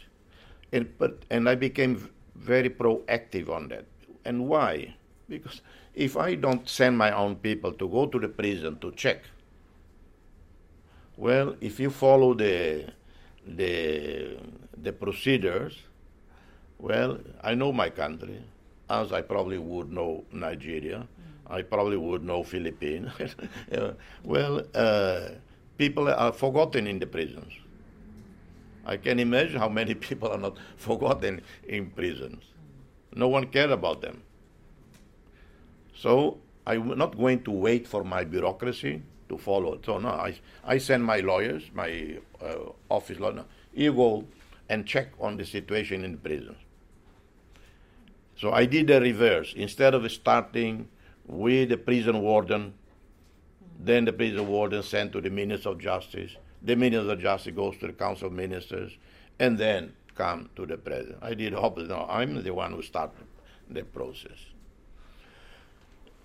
and but and I became very proactive on that. And why? Because if I don't send my own people to go to the prison to check, well, if you follow the the the procedures, well, I know my country, as I probably would know Nigeria I probably would know Philippines. well, uh, people are forgotten in the prisons. I can imagine how many people are not forgotten in prisons. No one cared about them. So I'm not going to wait for my bureaucracy to follow. So no, I, I send my lawyers, my uh, office lawyer, you go and check on the situation in the prisons. So I did the reverse. Instead of starting with the prison warden, then the prison warden sent to the Minister of Justice, the Minister of Justice goes to the Council of Ministers, and then come to the President. I did opposite. No, I'm the one who started the process.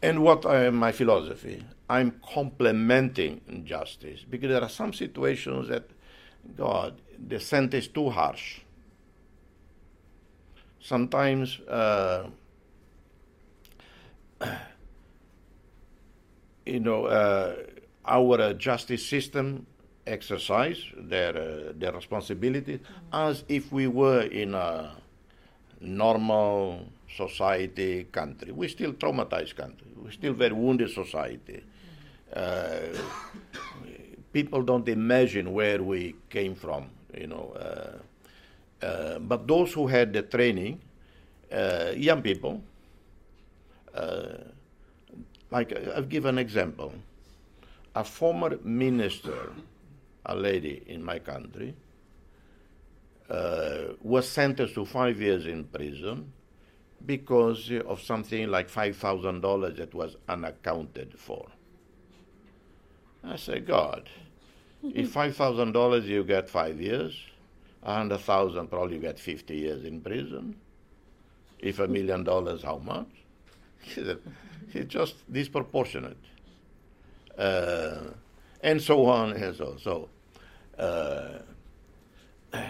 And what I, my philosophy? I'm complementing justice because there are some situations that, God, the sentence is too harsh. Sometimes uh, you know, uh, our justice system exercise their uh, their responsibility mm-hmm. as if we were in a normal society country. We're still traumatized country. We're still very wounded society. Uh, people don't imagine where we came from, you know. Uh, uh, but those who had the training, uh, young people, like I'll give an example. A former minister, a lady in my country, uh, was sentenced to five years in prison because of something like $5,000 that was unaccounted for. I said, God, if $5,000 you get five years, 100,000 probably you get 50 years in prison. If a million dollars, how much? It's just disproportionate. Uh, and so on and so so. Uh,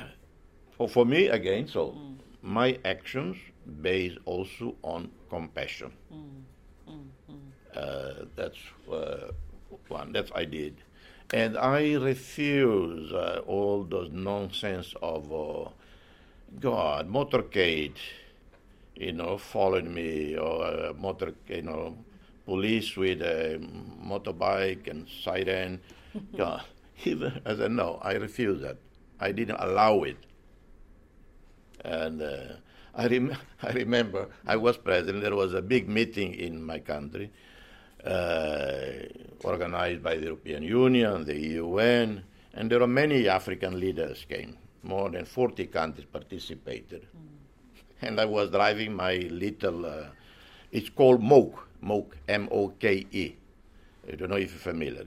for, for me, again, so mm. my actions based also on compassion. Mm. Mm, uh, that's uh, one. That's I did, and I refuse uh, all those nonsense of uh, God motorcade you know, following me, or a motor, you know, police with a motorbike and siren. yeah, even I said no, I refuse that. I didn't allow it. And uh, I, rem- I remember I was president. There was a big meeting in my country, uh, organized by the European Union, the UN, and there were many African leaders came. More than 40 countries participated. Mm and I was driving my little, uh, it's called Moke, Moke, M-O-K-E. I don't know if you're familiar.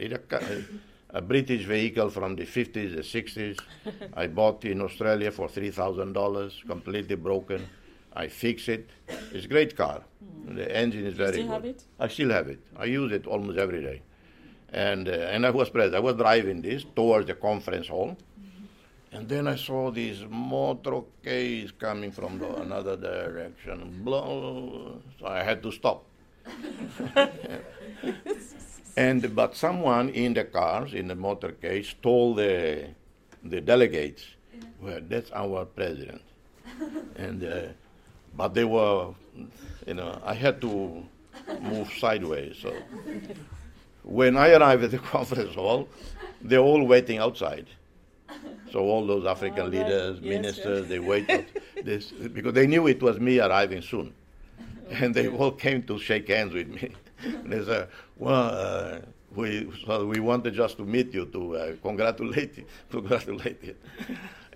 A, British vehicle from the 50s, the 60s. I bought in Australia for $3,000, completely broken. I fix it. It's a great car. Mm. The engine is you very still good. Have it? I still have it. I use it almost every day. And, uh, and I was present. I was driving this towards the conference hall and then I saw these motorcades coming from the, another direction. Blah, so I had to stop. and but someone in the cars in the motorcade told the the delegates, "Well, that's our president." and uh, but they were, you know, I had to move sideways. So when I arrived at the conference hall, they're all waiting outside. So all those African oh, leaders, yes, ministers, yes. they waited this because they knew it was me arriving soon, and they all came to shake hands with me. And they said, "Well, uh, we so we wanted just to meet you to uh, congratulate you, congratulate you."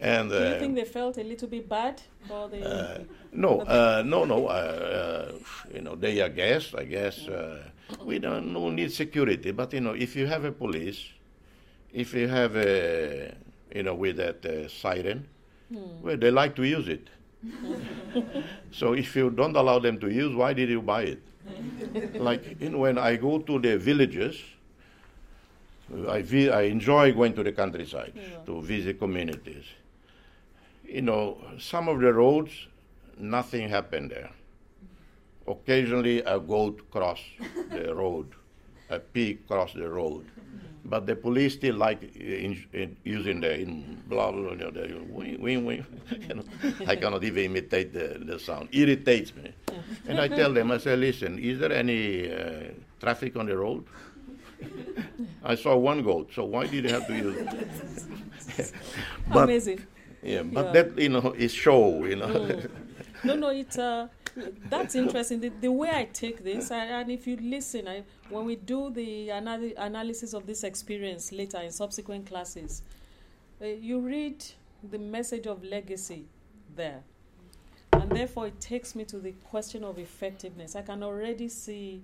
And, Do you uh, think they felt a little bit bad? Or they uh, no, uh, no, no. Uh, you know, they are guests. I guess we don't no need security, but you know, if you have a police, if you have a you know, with that uh, siren. Hmm. Well, they like to use it. so if you don't allow them to use, why did you buy it? like know, when I go to the villages, I, vi- I enjoy going to the countryside yeah. to visit communities. You know, some of the roads, nothing happened there. Occasionally, a goat cross the road, a pig cross the road but the police still like eh, in, in using the in blah blah blah. The wing, wing, wing. you know, I cannot even imitate the, the sound. Irritates me. And I tell them, I say, listen, is there any uh, traffic on the road? I saw one goat, so why did you have to use it? but, Amazing. Yeah, but yeah. that you know is show, you know. Mm. No, no, it's uh, that's interesting. The, the way I take this, I, and if you listen, I, when we do the anal- analysis of this experience later in subsequent classes, uh, you read the message of legacy there. And therefore, it takes me to the question of effectiveness. I can already see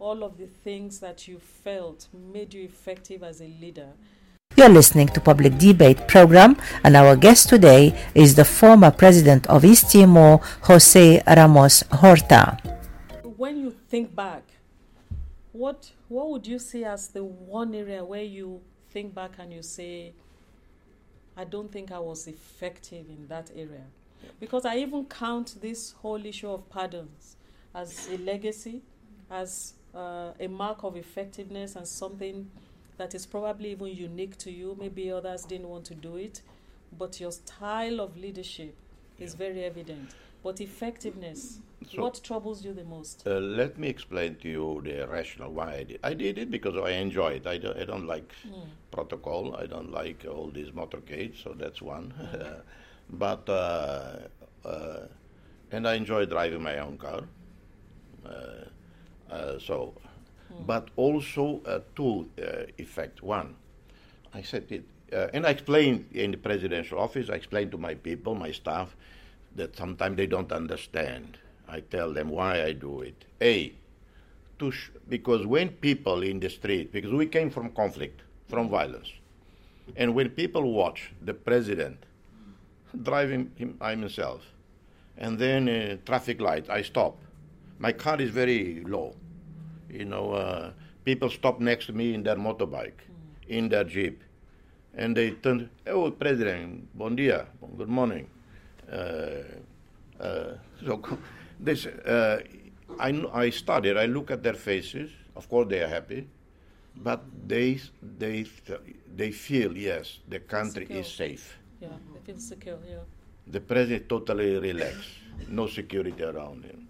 all of the things that you felt made you effective as a leader. You're listening to Public Debate program and our guest today is the former president of East Timor, Jose Ramos Horta. When you think back, what what would you see as the one area where you think back and you say, I don't think I was effective in that area? Because I even count this whole issue of pardons as a legacy, as uh, a mark of effectiveness and something that is probably even unique to you. Maybe others didn't want to do it, but your style of leadership is very evident. But effectiveness, So- what troubles you the most? Uh, let me explain to you the rationale why I did. I did it because I enjoy it. I don't, I don't like protocol. I don't like all these motorcades, so that's one. but uh, uh, and I enjoy driving my own car. Uh, so, but also two effects. One, I said it, and I explained in the presidential office. I explained to my people, my staff, that sometimes they don't understand. I tell them why I do it. A, to sh- because when people in the street, because we came from conflict, from violence, and when people watch the president driving him, myself, and then uh, traffic light, I stop. My car is very low. You know, uh, people stop next to me in their motorbike, in their jeep, and they turn. Oh, President, bon dia, good morning. Uh, uh, so this, uh, I, I studied. I look at their faces. Of course, they are happy, but they they they feel yes, the country is safe. Yeah, feel secure. Yeah. The president totally relaxed, no security around him.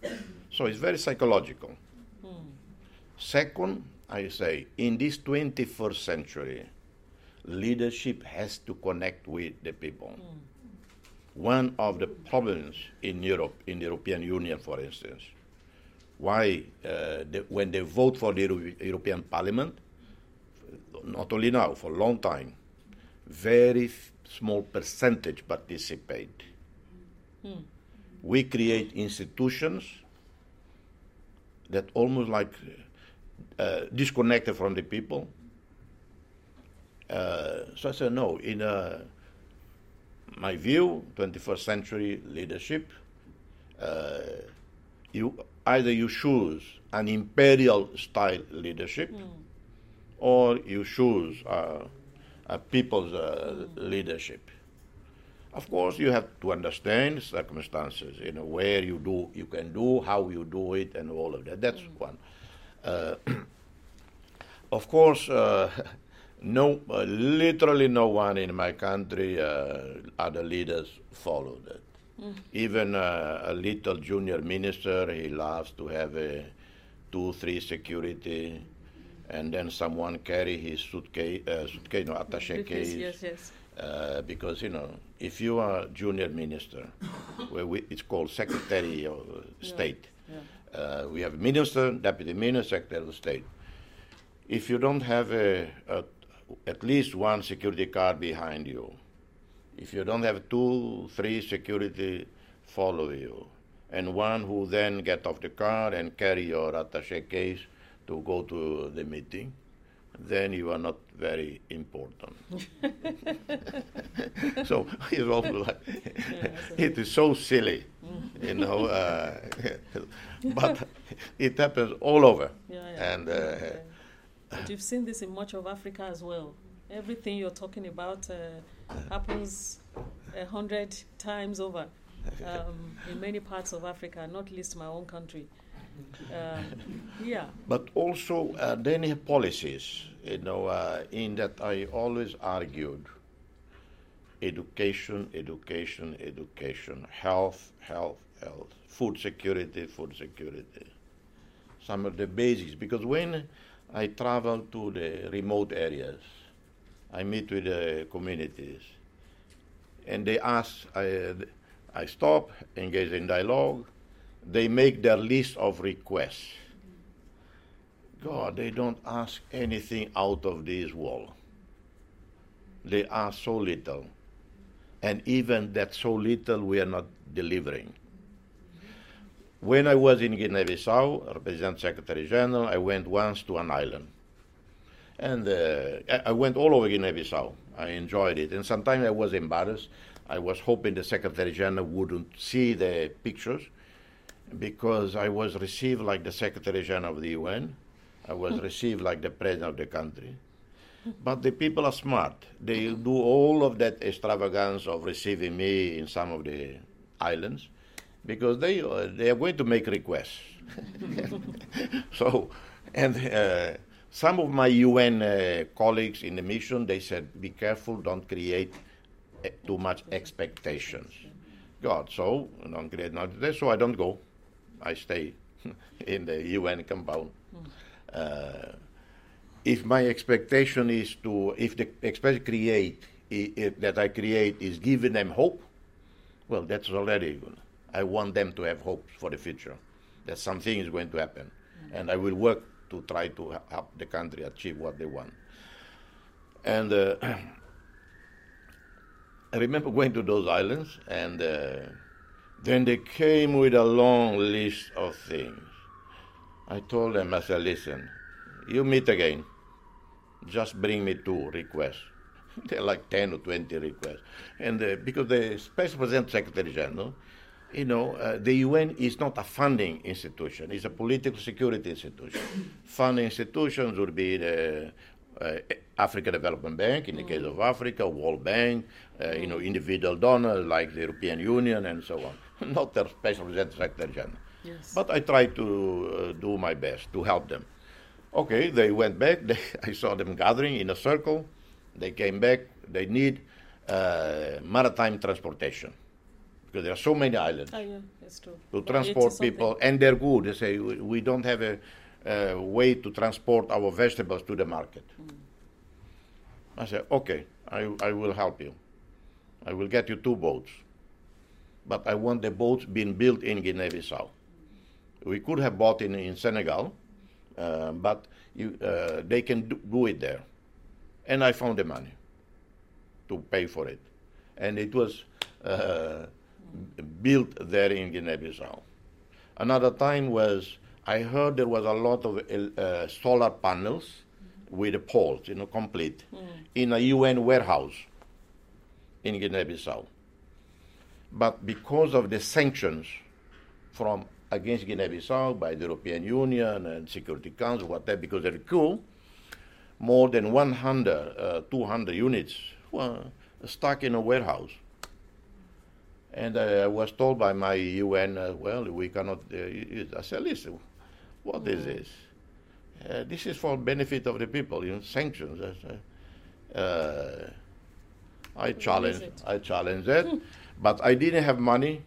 So it's very psychological. Second, I say, in this 21st century, leadership has to connect with the people. One of the problems in Europe, in the European Union, for instance, why uh, the, when they vote for the Euro- European Parliament, not only now, for a long time, very f- small percentage participate. We create institutions that almost like uh, disconnected from the people. Uh, so I said, no, in uh, my view, 21st century leadership, uh, you either you choose an imperial style leadership or you choose uh, people's uh, leadership. Of course, you have to understand circumstances, you know, where you do, you can do, how you do it, and all of that. That's one. Uh, of course, uh, no, uh, literally no one in my country, uh, other leaders followed it. Even uh, a little junior minister, he loves to have a two, three security, and then someone carry his suitcase, uh, suitcase, no, attaché case. Yes, yes. Uh, because you know, if you are junior minister, where we, it's called secretary of uh, state. Yeah. Uh, we have minister, deputy minister, secretary of state. If you don't have a, a, at least one security card behind you, if you don't have two, three security follow you, and one who then get off the car and carry your attaché case to go to the meeting, then you are not very important. so it's also like it is so silly, you know. Uh, but it happens all over, Yeah, yeah. and uh, Okay. But you've seen this in much of Africa as well. Everything you're talking about uh, happens a hundred times over um, in many parts of Africa, not least my own country. Um, yeah. but also uh, have policies, you know, uh, in that I always argued education, education, education, health, health, health, food security, food security. Some of the basics, because when I travel to the remote areas, I meet with the communities, and they ask, I, I stop, engage in dialogue, they make their list of requests. God, they don't ask anything out of this world. They ask so little. And even that so little we are not delivering. When I was in Guinea Bissau, Representative Secretary General, I went once to an island. And uh, I went all over Guinea Bissau. I enjoyed it. And sometimes I was embarrassed. I was hoping the Secretary General wouldn't see the pictures because I was received like the Secretary General of the UN. I was received like the President of the country. But the people are smart. They do all of that extravagance of receiving me in some of the islands because they, uh, they are going to make requests. so, and uh, some of my UN uh, colleagues in the mission, they said, be careful, don't create uh, too much expectations. God, so don't create not so I don't go. I stay in the UN compound. Uh, if my expectation is to, if the expectation create i- i- that I create is giving them hope, well, that's already good. I want them to have hope for the future, that something is going to happen, and I will work to try to help the country achieve what they want. And uh, I remember going to those islands, and uh, then they came with a long list of things. I told them, I said, listen, you meet again. Just bring me two requests. They're like 10 or 20 requests. And uh, because the Special President Secretary General, you know, uh, the UN is not a funding institution, it's a political security institution. funding institutions would be the uh, Africa Development Bank, in the case of Africa, World Bank, uh, you know, individual donors like the European Union and so on. not the Special Secretary General. Yes. But I tried to uh, do my best to help them. Okay, they went back. They, I saw them gathering in a circle. They came back. They need uh, maritime transportation because there are so many islands Oh, yeah, that's true. to transport 80 people, and they're good. They say we, we don't have a, a way to transport our vegetables to the market. I said, okay, I, I will help you. I will get you two boats, but I want the boats being built in Guinea-Bissau. We could have bought in in Senegal, uh, but you, uh, they can do, do it there, and I found the money to pay for it, and it was. Uh, built there in Guinea-Bissau. Another time was I heard there was a lot of uh, solar panels with poles, you know, complete, in a UN warehouse in Guinea-Bissau. But because of the sanctions from against Guinea-Bissau by the European Union and Security Council, whatever, because of the coup, more than 100, uh, 200 units were stuck in a warehouse. And uh, I was told by my UN, uh, well, we cannot. Uh, use- I said, listen, what is this? Uh, this is for benefit of the people, you know, sanctions. I Uh, I challenge, it? I challenge that, but I didn't have money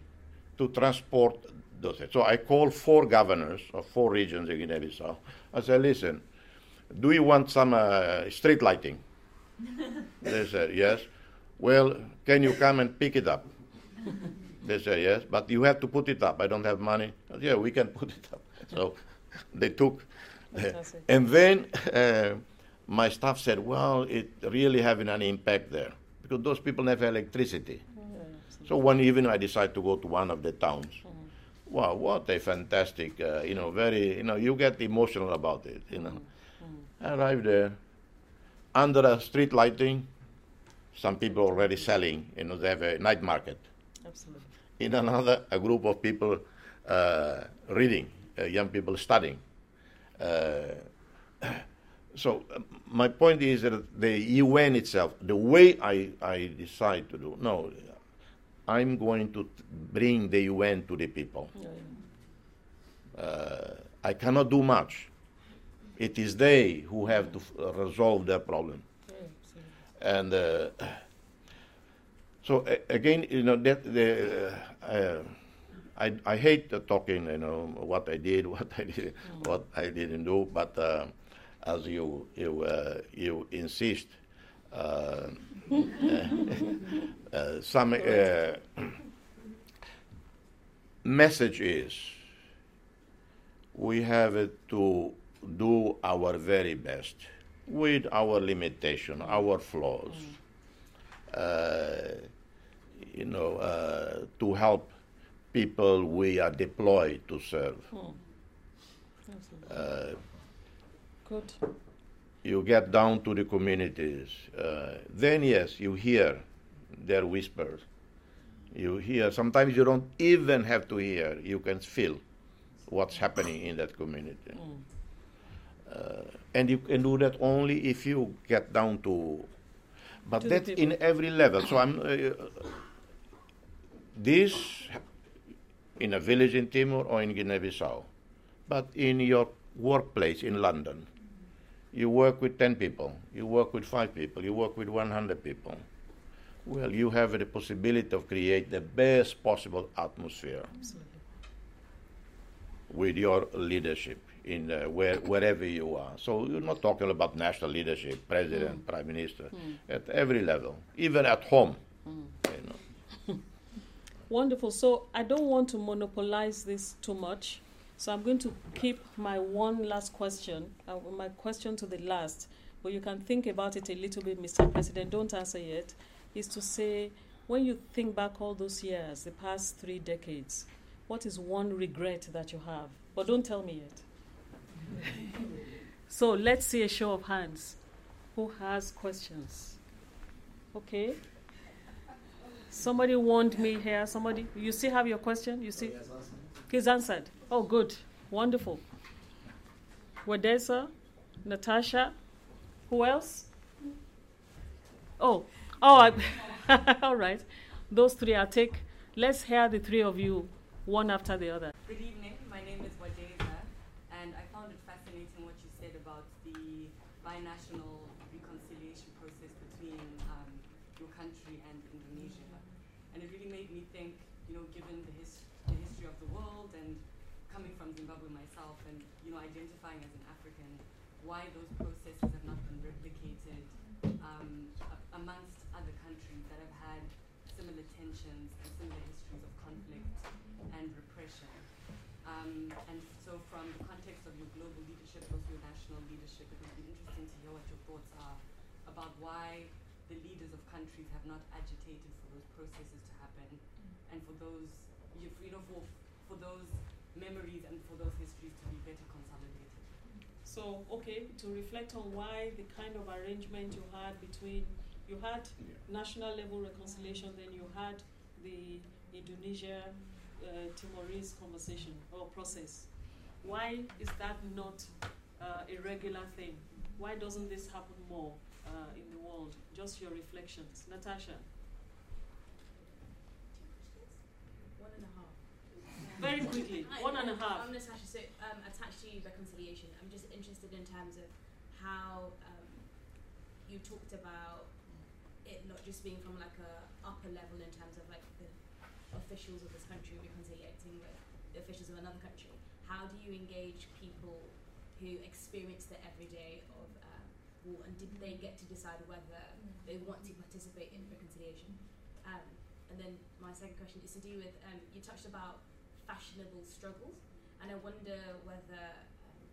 to transport those. So I called four governors of four regions in Guinea-Bissau. I said, listen, do you want some uh, street lighting? they said, yes. Well, can you come and pick it up? They said, yes, but you have to put it up. I don't have money. Said, yeah, we can put it up. So they took. Fantastic. and then uh, my staff said, well, it really having an impact there because those people never have electricity. So one evening I decided to go to one of the towns. Wow, what a fantastic, uh, you know, very, you know, you get emotional about it, you know. I arrived there, under a street lighting, some people already selling, you know, they have a night market. Absolutely. In another, a group of people uh, reading, uh, young people studying. Uh, so uh, my point is that the UN itself, the way I, I decide to do, no, I'm going to bring the UN to the people. Uh, I cannot do much. It is they who have to f- resolve their problem. And uh, so a- again, you know, that the uh, I I hate uh, talking, you know, what I did, what I did, what I didn't do. But uh, as you you uh, you insist, uh, uh, some uh, message is we have to do our very best with our limitation, our flaws. Uh, you know, uh, to help people we are deployed to serve. Uh, Good. You get down to the communities, uh, then yes, you hear their whispers. You hear, sometimes you don't even have to hear, you can feel what's happening in that community. Uh, and you can do that only if you get down to, but To that's in every level. So I'm, uh, this in a village in Timor or in Guinea-Bissau, but in your workplace in London, you work with 10 people, you work with 5 people, you work with 100 people. Well, you have the possibility of create the best possible atmosphere with your leadership in uh, where, wherever you are. So you're not talking about national leadership, president, prime minister, at every level, even at home. You know. Wonderful. So I don't want to monopolize this too much. So I'm going to keep my one last question, uh, my question to the last, but you can think about it a little bit, Mr. President. Don't answer yet. Is to say, when you think back all those years, the past three decades, what is one regret that you have? But don't tell me yet. so let's see a show of hands. Who has questions? Okay. Somebody warned me here. Somebody, you still have your question? You see? He's answered. Oh, good. Wonderful. Wadesa, Natasha, who else? Oh, oh, I, all right. Those three, I'll take. Let's hear the three of you, one after the other. Good evening. My name is Wadeza, and I found it fascinating what you said about the binational reconciliation process between um, your country and Indonesia. And it really made me think, you know, given the, his- the history of the world and coming from Zimbabwe myself and, you know, identifying as an African, why those processes have not been replicated um, amongst other countries that have had similar tensions and similar histories of conflict and repression. Um, and so, from the context of your global leadership, also your national leadership, it would be interesting to hear what your thoughts are about why the leaders of countries have not agitated for those processes to happen, and for those, you know, for for those memories and for those histories to be better consolidated. So, okay, to reflect on why the kind of arrangement you had between, you had national level reconciliation, then you had the Indonesia uh, Timorese conversation or process. Why is that not uh, a regular thing? Why doesn't this happen more uh, in the world? Just your reflections. Natasha, One and a half. Very quickly, one and a um, half. I'm Natasha. So, um, attached to reconciliation, I'm just interested in terms of how um, you talked about it not just being from like a upper level in terms of like the officials of this country reconciliating with the officials of another country. How do you engage people who experience the everyday of uh, war, and did they get to decide whether they want to participate in reconciliation? Um, and then my second question is to do with um, you touched about fashionable struggles, and I wonder whether um,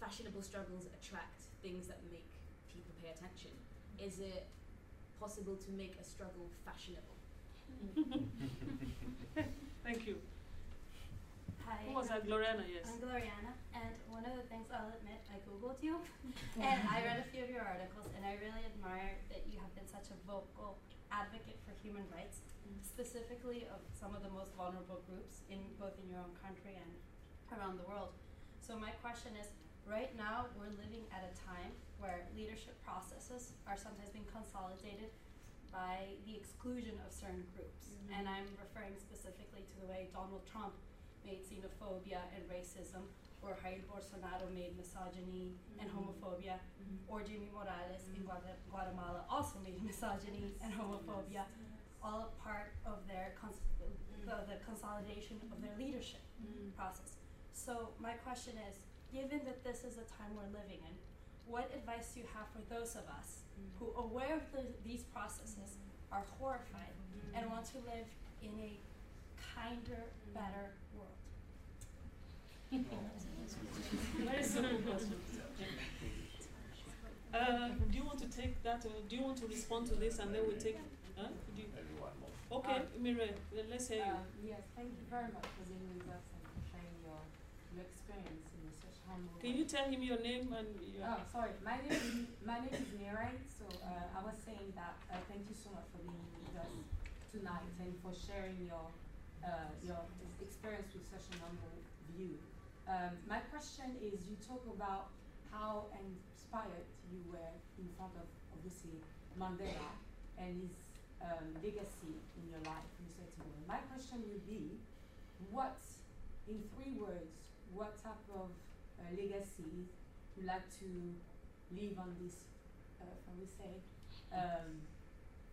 fashionable struggles attract things that make people pay attention. Is it possible to make a struggle fashionable? Thank you. Hi. Who was that? Gloriana, yes. I'm Gloriana, and one of the things I'll admit, I googled you, and I read a few of your articles, and I really admire that you have been such a vocal advocate for human rights, specifically of some of the most vulnerable groups in both in your own country and around the world. So my question is, right now we're living at a time where leadership processes are sometimes being consolidated by the exclusion of certain groups, mm-hmm. and I'm referring specifically to the way Donald Trump made xenophobia and racism, or Jair Bolsonaro made misogyny and mm-hmm. homophobia, mm-hmm. or Jimmy Morales in Guata- Guatemala also made misogyny and homophobia, all part of their cons- the, the consolidation of their leadership mm-hmm. process. So my question is, given that this is a time we're living in, what advice do you have for those of us mm-hmm. who, aware of the, these processes, mm-hmm. are horrified and want to live in a kinder, better world? Very simple question. Uh, do you want to take that? Uh, do you want to respond to this, and then we take? Huh? Okay, Mire, let's hear you. Um, yes, thank you very much for being with us and for sharing your, your experience in such humble. Can you tell him your name and your? Oh, sorry. My name is my name is Mirai. So uh, I was saying that uh, thank you so much for being with us tonight and for sharing your uh, your experience with such a humble view. Um, my question is, you talk about how inspired you were in front of obviously Mandela and his um, legacy in your life in a certain way. My question would be, what, in three words, what type of uh, legacy you like to leave on this, uh, how we say, um,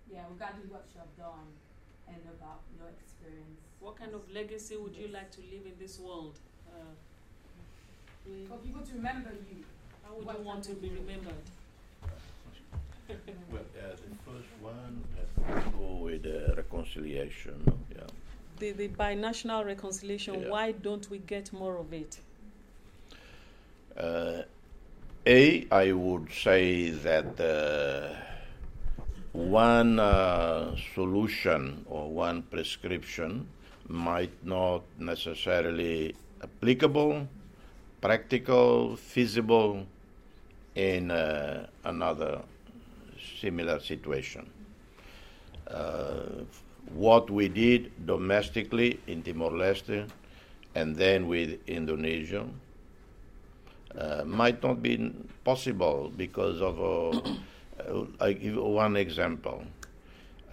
yeah, regarding what you have done and about your experience. What kind of legacy would you like to leave in this world? Uh, For people to remember you. how would you want to be remembered? Well, uh, the first one has to go with uh, reconciliation. Yeah. The, the binational reconciliation, Yeah. why don't we get more of it? Uh, A, I would say that uh, one uh, solution or one prescription might not necessarily applicable, practical, feasible in uh, another similar situation. Uh, what we did domestically in Timor-Leste and then with Indonesia uh, might not be possible because of. Uh, uh, I give one example.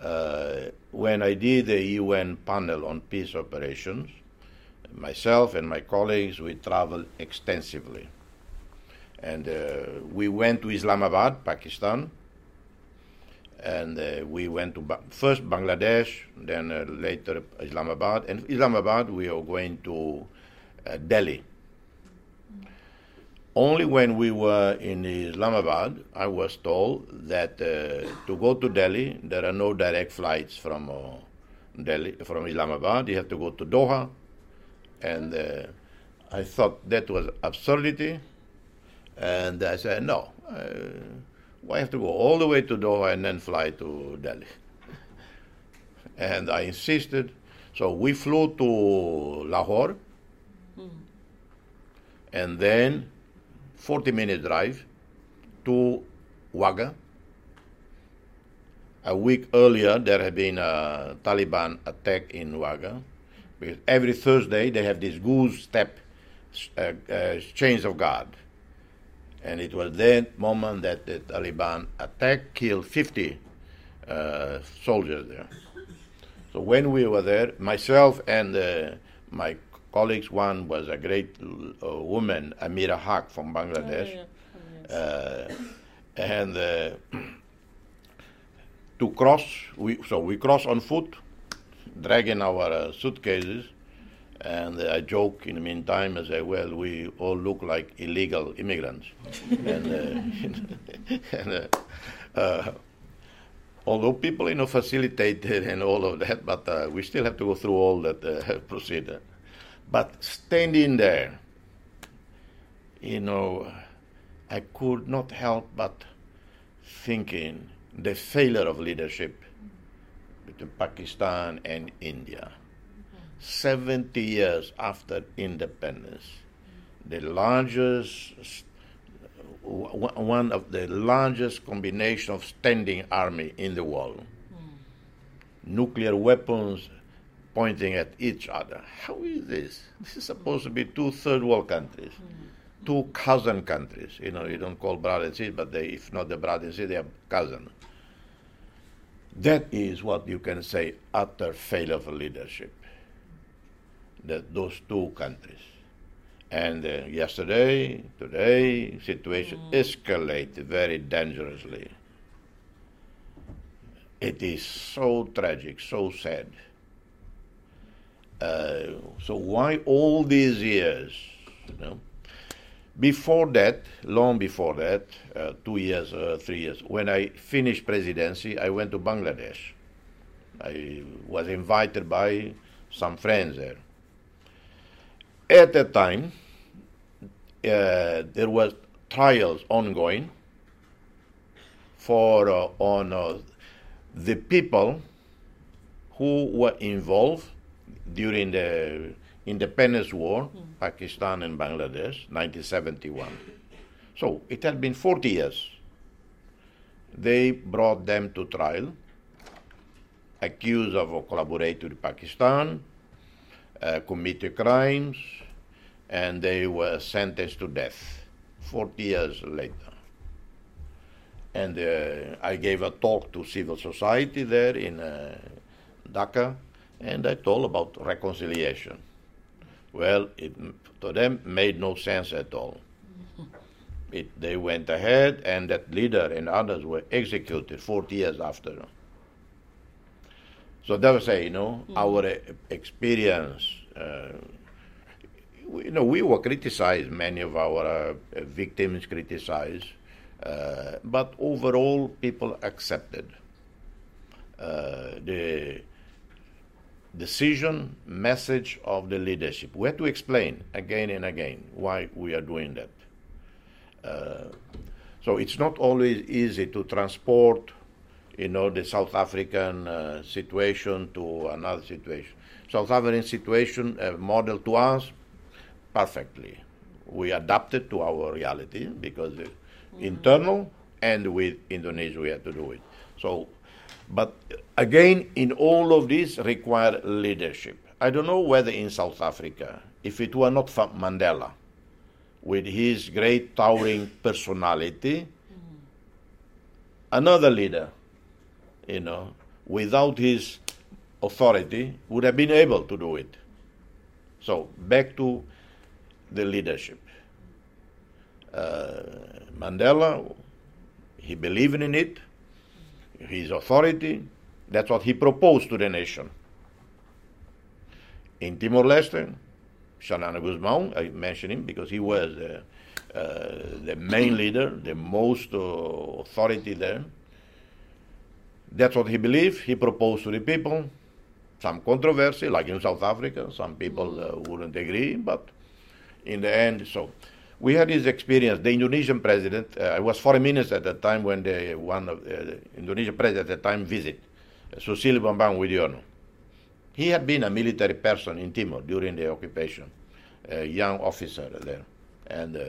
Uh, when I did the UN panel on peace operations, myself and my colleagues we traveled extensively, and uh, we went to Islamabad, Pakistan, and uh, we went to ba- first Bangladesh, then uh, later Islamabad, and Islamabad we are going to uh, Delhi. Only when we were in Islamabad, I was told that uh, to go to Delhi, there are no direct flights from uh, Delhi from Islamabad. You have to go to Doha, and uh, I thought that was absurdity, and I said no. Why have to go all the way to Doha and then fly to Delhi? and I insisted. So we flew to Lahore, and then 40 minute drive to Wagah. A week earlier, there had been a Taliban attack in Wagah. Because every Thursday, they have this goose step uh, uh, chains of guard. And it was that moment that the Taliban attacked, killed 50 uh, soldiers there. So when we were there, myself and uh, my colleagues, one was a great uh, woman, Ameerah Haq from Bangladesh, uh, and uh, to cross, we, so we cross on foot, dragging our uh, suitcases, and I joke in the meantime, I say, well, we all look like illegal immigrants. and uh, and uh, uh, although people, you know, facilitated and all of that, but uh, we still have to go through all that uh, procedure. But standing there, you know, I could not help but thinking the failure of leadership between Pakistan and India. 70 years after independence, the largest, one of the largest combination of standing army in the world, hmm. nuclear weapons pointing at each other. How is this? This is supposed to be two third world countries, hmm. two cousin countries. You know, you don't call brother and sister, but they, if not the brother and sister, they are cousin. That is what you can say utter failure of leadership. That those two countries. And uh, yesterday, today, situation escalated very dangerously. It is so tragic, so sad. Uh, so why all these years? You know? Before that, long before that, uh, two years, uh, three years, when I finished presidency, I went to Bangladesh. I was invited by some friends there. At that time, uh, there was trials ongoing for uh, on uh, the people who were involved during the independence war, Pakistan and Bangladesh, 1971. So it had been 40 years. They brought them to trial, accused of collaborating with Pakistan, uh, committed crimes, and they were sentenced to death 40 years later. And uh, I gave a talk to civil society there in uh, Dhaka, and I told about reconciliation. Well, it to them made no sense at all. It, they went ahead, and that leader and others were executed 40 years after. So that was, say, you know, our uh, experience. Uh, we- you know, we were criticized. Many of our uh, victims criticized, uh, but overall, people accepted uh, the decision message of the leadership. We had to explain again and again why we are doing that. Uh, so it's not always easy to transport, you know, the South African uh, situation to another situation. South African situation uh, model to us perfectly. We adapted to our reality because uh, internal and with Indonesia we had to do it. So, but again, in all of this require leadership. I don't know whether in South Africa, if it were not for Mandela, with his great towering personality, another leader, you know, without his authority, would have been able to do it. So back to the leadership. Uh, Mandela, he believed in it, his authority, that's what he proposed to the nation. In Timor Leste, Xanana Gusmão, I mention him because he was uh, uh, the main leader, the most uh, authority there. That's what he believed. He proposed to the people. Some controversy, like in South Africa, some people uh, wouldn't agree, but in the end, so we had this experience. The Indonesian president, uh, I was foreign minister at the time when the one of uh, the Indonesian president at the time visit, uh, Susilo Bambang Yudhoyono. He had been a military person in Timor during the occupation, a young officer there, and uh,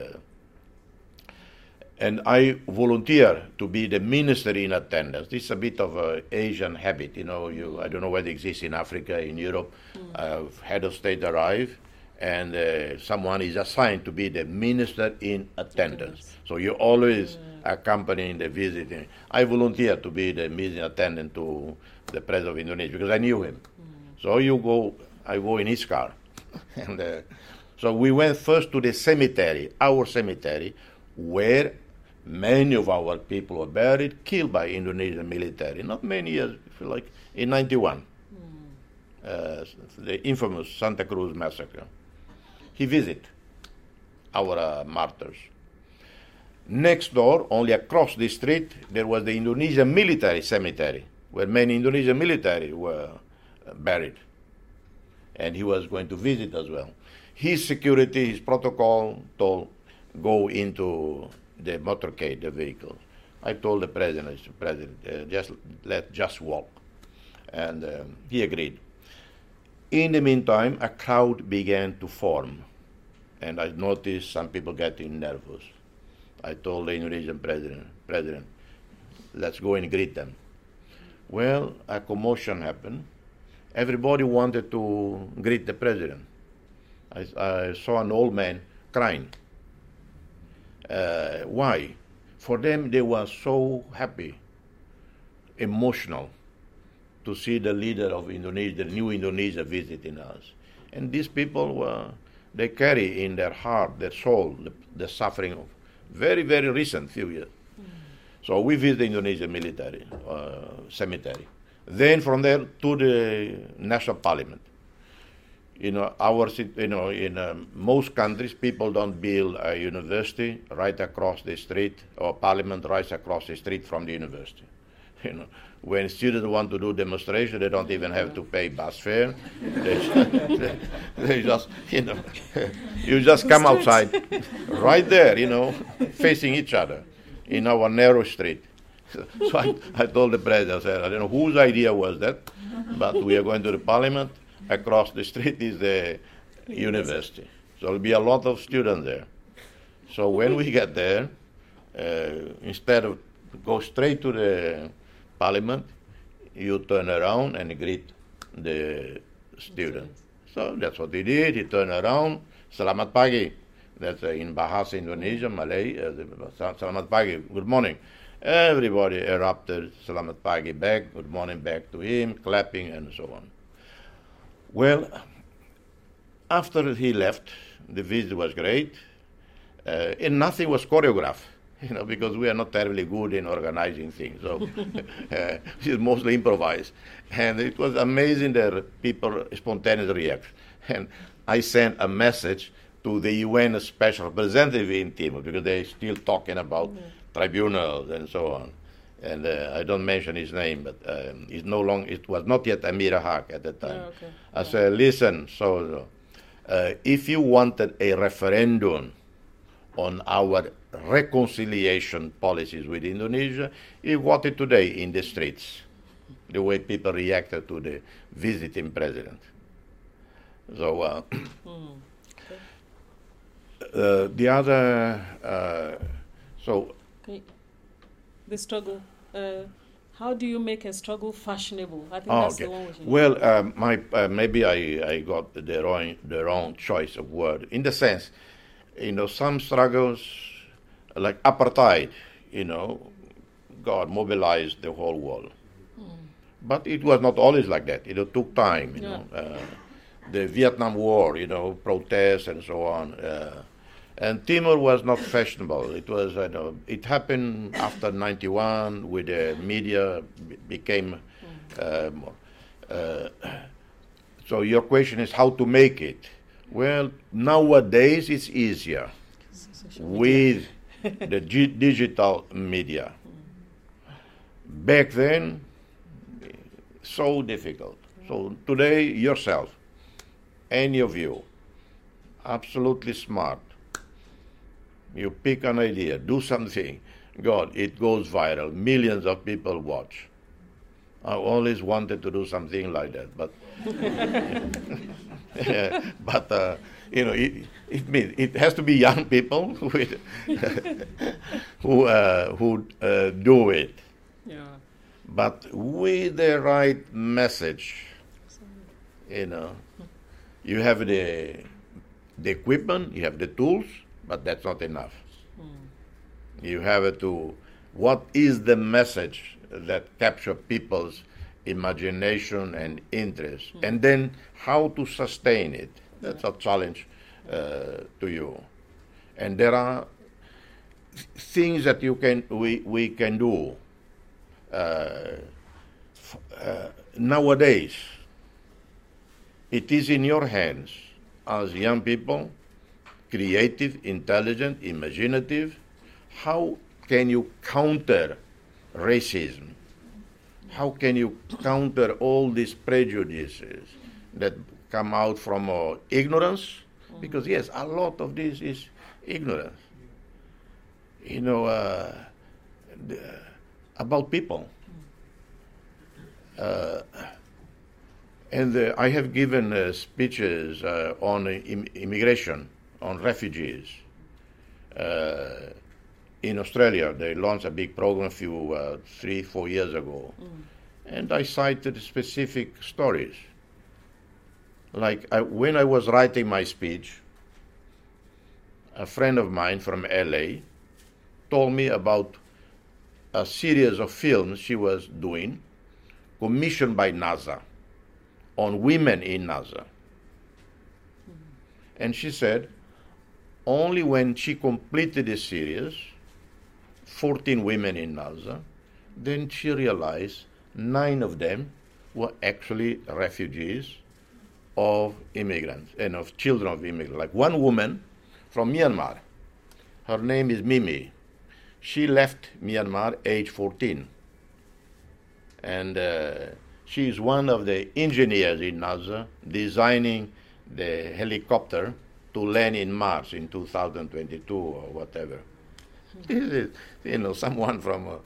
and I volunteer to be the minister in attendance. This is a bit of an Asian habit, you know. You I don't know whether it exists in Africa, in Europe. Uh, head of state arrive, and uh, someone is assigned to be the minister in attendance. So you always accompanying the visiting. I volunteer to be the minister attendant to the president of Indonesia because I knew him. So you go, I go in his car, and uh, so we went first to the cemetery, our cemetery, where many of our people were buried, killed by Indonesian military. Not many years, like in '91, uh, the infamous Santa Cruz massacre. He visited our uh, martyrs. Next door, only across the street, there was the Indonesian military cemetery, where many Indonesian military were uh, buried. And he was going to visit as well. His security, his protocol told, go into the motorcade, the vehicle. I told the president. President, uh, just let just walk. And um, he agreed. In the meantime, a crowd began to form. And I noticed some people getting nervous. I told the Indonesian president, President, let's go and greet them. Well, a commotion happened. Everybody wanted to greet the president. I, I saw an old man crying. Uh, why? For them, they were so happy, emotional to see the leader of Indonesia, the new Indonesia visiting us. And these people were, they carry in their heart, their soul, the, the suffering of very, very recent few years. So we visit the Indonesian military uh, cemetery. Then from there to the national parliament. You know, our you know in um, most countries people don't build a university right across the street or parliament right across the street from the university. You know, when students want to do demonstration, they don't even have to pay bus fare. They, they just, you know, you just come outside, right there, you know, facing each other in our narrow street. So I, I told the president, I said, I don't know whose idea was that, but we are going to the parliament. Across the street is the university. So there'll be a lot of students there. So when we get there, uh, instead of go straight to the parliament, you turn around and greet the student. So that's what he did. He turned around, selamat pagi. That's uh, in Bahasa Indonesia, Malay. Uh, selamat pagi, good morning. Everybody erupted, selamat pagi back, good morning back to him, clapping and so on. Well, after he left, the visit was great, uh, and nothing was choreographed you know, because we are not terribly good in organizing things. So uh, it's mostly improvised. And it was amazing that people spontaneously react. And I sent a message to the UN special representative in Timor because they're still talking about mm-hmm. tribunals and so on. And uh, I don't mention his name, but um, it's no long. It was not yet Amir Haq at the time. Oh, okay. I yeah. said, "Listen, so uh, if you wanted a referendum on our reconciliation policies with Indonesia is what it today in the streets, the way people reacted to the visiting president. So uh, mm. uh, the other, uh, so okay. the struggle. Uh, how do you make a struggle fashionable? I think oh, that's okay. the one. Well, uh, my uh, maybe I, I got the wrong the wrong choice of word in the sense, you know, some struggles like apartheid, you know, God mobilized the whole world. Mm. But it was not always like that. It took time, you yeah. know. Uh, the Vietnam War, you know, protests and so on. Uh, and Timor was not fashionable. It was, you know, it happened after '91, with the media became uh, more. Uh, so your question is how to make it. Well, nowadays it's easier with the g- digital media. Back then, so difficult. So today, yourself, any of you, absolutely smart. You pick an idea, do something. God, it goes viral. Millions of people watch. I always wanted to do something like that, but but uh, you know, it, it, means it has to be young people with, who uh, who uh, do it. Yeah. But with the right message, you know, you have the the equipment, you have the tools, but that's not enough. Mm. You have to. What is the message that capture people's imagination and interest, mm. and then how to sustain it? That's a challenge uh, to you. And there are things that you can we, we can do uh, f- uh, nowadays. It is in your hands as young people, creative, intelligent, imaginative. How can you counter racism? How can you counter all these prejudices that come out from uh, ignorance, because yes, a lot of this is ignorance. You know, uh, the, about people. Uh, and uh, I have given uh, speeches uh, on Im- immigration, on refugees. in Australia, they launched a big program a few, three, four years ago. Mm. And I cited specific stories like I, when I was writing my speech, a friend of mine from LA told me about a series of films she was doing, commissioned by NASA, on women in NASA. Mm-hmm. And she said, only when she completed the series, 14 women in NASA, then she realized nine of them were actually refugees of immigrants and of children of immigrants. Like one woman from Myanmar, her name is Mimi. She left Myanmar age 14. and uh, she is one of the engineers in NASA designing the helicopter to land in Mars in 2022 or whatever. This is, you know, someone from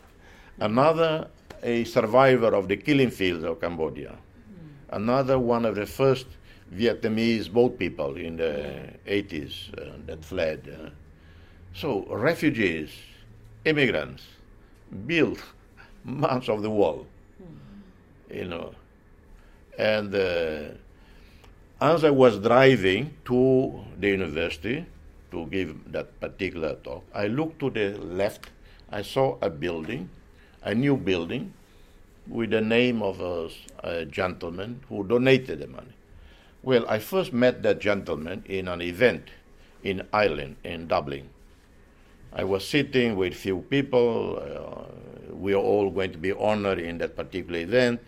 another a survivor of the killing fields of Cambodia, another one of the first Vietnamese boat people in the 80s uh, that fled. Uh. So refugees, immigrants, built much of the wall, you know. And uh, as I was driving to the university to give that particular talk, I looked to the left. I saw a building, a new building, with the name of a, a gentleman who donated the money. Well, I first met that gentleman in an event in Ireland, in Dublin. I was sitting with few people. Uh, we are all going to be honored in that particular event,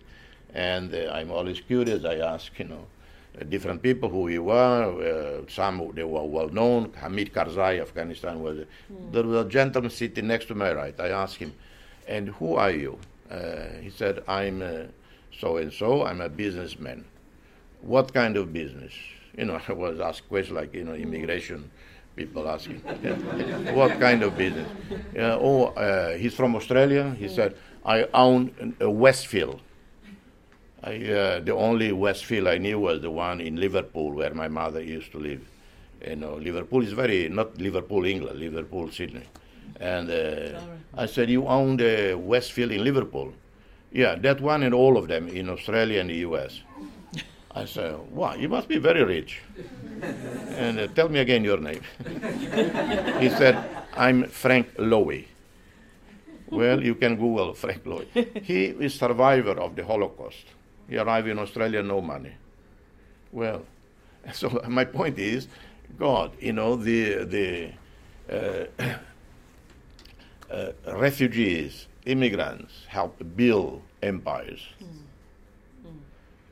and uh, I'm always curious. I ask, you know, different people who we were. Uh, some they were well known. Hamid Karzai, Afghanistan was. Mm. There was a gentleman sitting next to my right. I asked him, "And who are you?" Uh, he said, "I'm so and so. I'm a businessman." What kind of business? You know, I was asked questions like, you know, immigration people asking, what kind of business? Uh, oh, uh, he's from Australia. He said, I own a Westfield. I, uh, the only Westfield I knew was the one in Liverpool, where my mother used to live. You know, Liverpool is very not Liverpool, England, Liverpool, Sydney. And uh, I said, you own the Westfield in Liverpool? Yeah, that one and all of them in Australia and the U.S. I said, wow, you must be very rich. and uh, tell me again your name. he said, I'm Frank Lowy. Well, you can Google Frank Lowy. He is survivor of the Holocaust. He arrived in Australia, no money. Well, so my point is, God, you know, the, the uh, uh, refugees, immigrants help build empires. Mm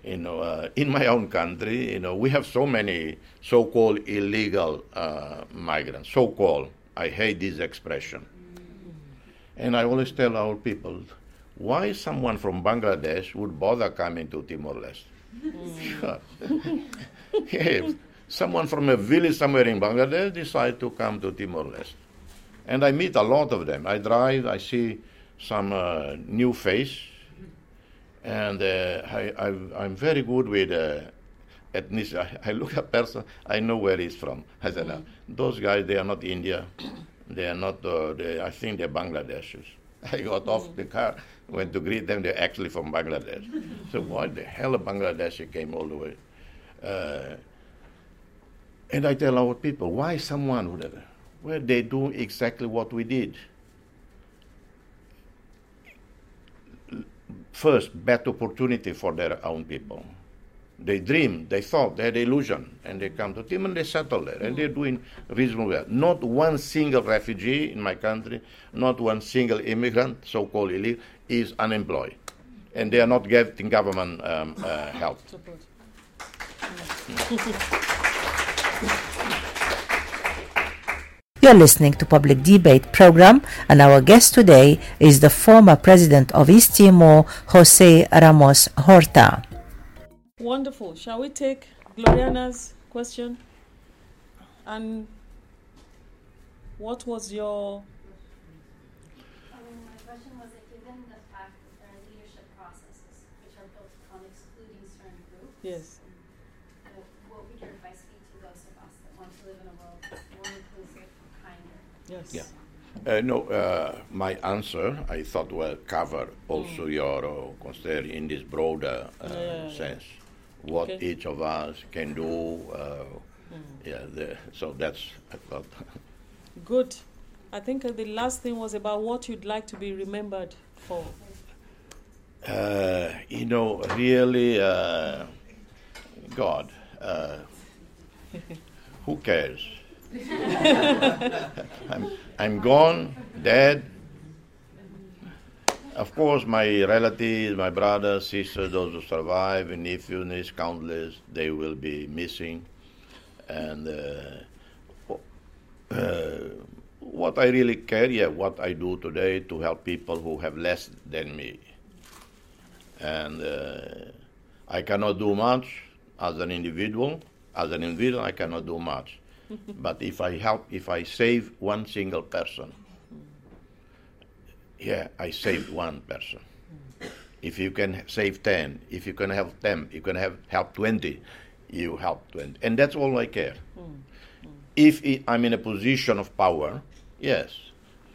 you know, uh, in my own country, you know, we have so many so-called illegal uh, migrants. So-called. I hate this expression. And I always tell our people, why someone from Bangladesh would bother coming to Timor-Leste? Sure. yeah, someone from a village somewhere in Bangladesh decide to come to Timor-Leste. And I meet a lot of them. I drive, I see some uh, new face, and uh, I, am very good with uh, ethnicity. I, I, look at person, I know where he's from. I said, mm. those guys, they are not India. They are not, uh, they, I think they're Bangladeshis. I got mm. off the car, went to greet them. They're actually from Bangladesh. so why the hell of Bangladesh came all the way? Uh, and I tell our people, why someone would, well, they do exactly what we did. first bad opportunity for their own people. They dream, they thought, they had illusion, and they come to Tim and they settle there, and they're doing reasonably well. Not one single refugee in my country, not one single immigrant, so-called illegal, is unemployed, and they are not getting government um, uh, help. You're listening to Public Debate program and our guest today is the former president of East Timor, Jose Ramos Horta. Wonderful. Shall we take Gloriana's question? And what was your Yes. Yes. Yeah. Uh, no, uh, my answer I thought will cover also mm. your uh, concern in this broader uh, yeah, sense. Yeah. What okay. each of us can do. Uh, mm. Yeah. The, so that's I thought. Good. I think the last thing was about what you'd like to be remembered for. Uh, you know, really, God. who cares? I'm, I'm gone, dead. Of course, my relatives, my brothers, sisters, those who survive, and nephews, nieces, countless, they will be missing. And uh, uh, what I really care, yeah, what I do today to help people who have less than me. and uh, I cannot do much as an individual. As an individual, I cannot do much. but if I help, if I save one single person, yeah, I saved one person. If you can save 10, if you can help 10, you can have help 20, you help 20. And that's all I care. If i- I'm in a position of power, yes,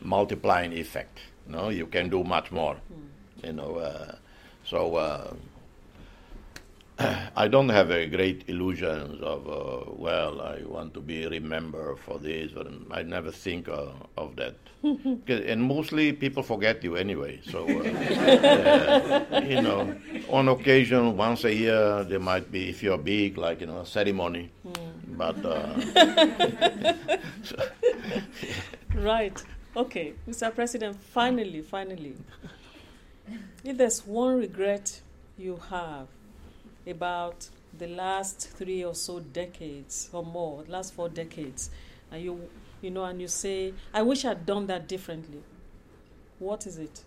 multiplying effect. No, you can do much more. You know, uh, so uh, I don't have a great illusions of uh, well, I want to be remembered for this. Or I never think uh, of that, and mostly people forget you anyway. So uh, uh, you know, on occasion, once a year, there might be if you're big, like you know, a ceremony. But uh, Right. Okay, Mr. President, finally, finally, if there's one regret you have about the last three or so decades or more, last four decades, and you, you know, and you say, I wish I'd done that differently, what is it?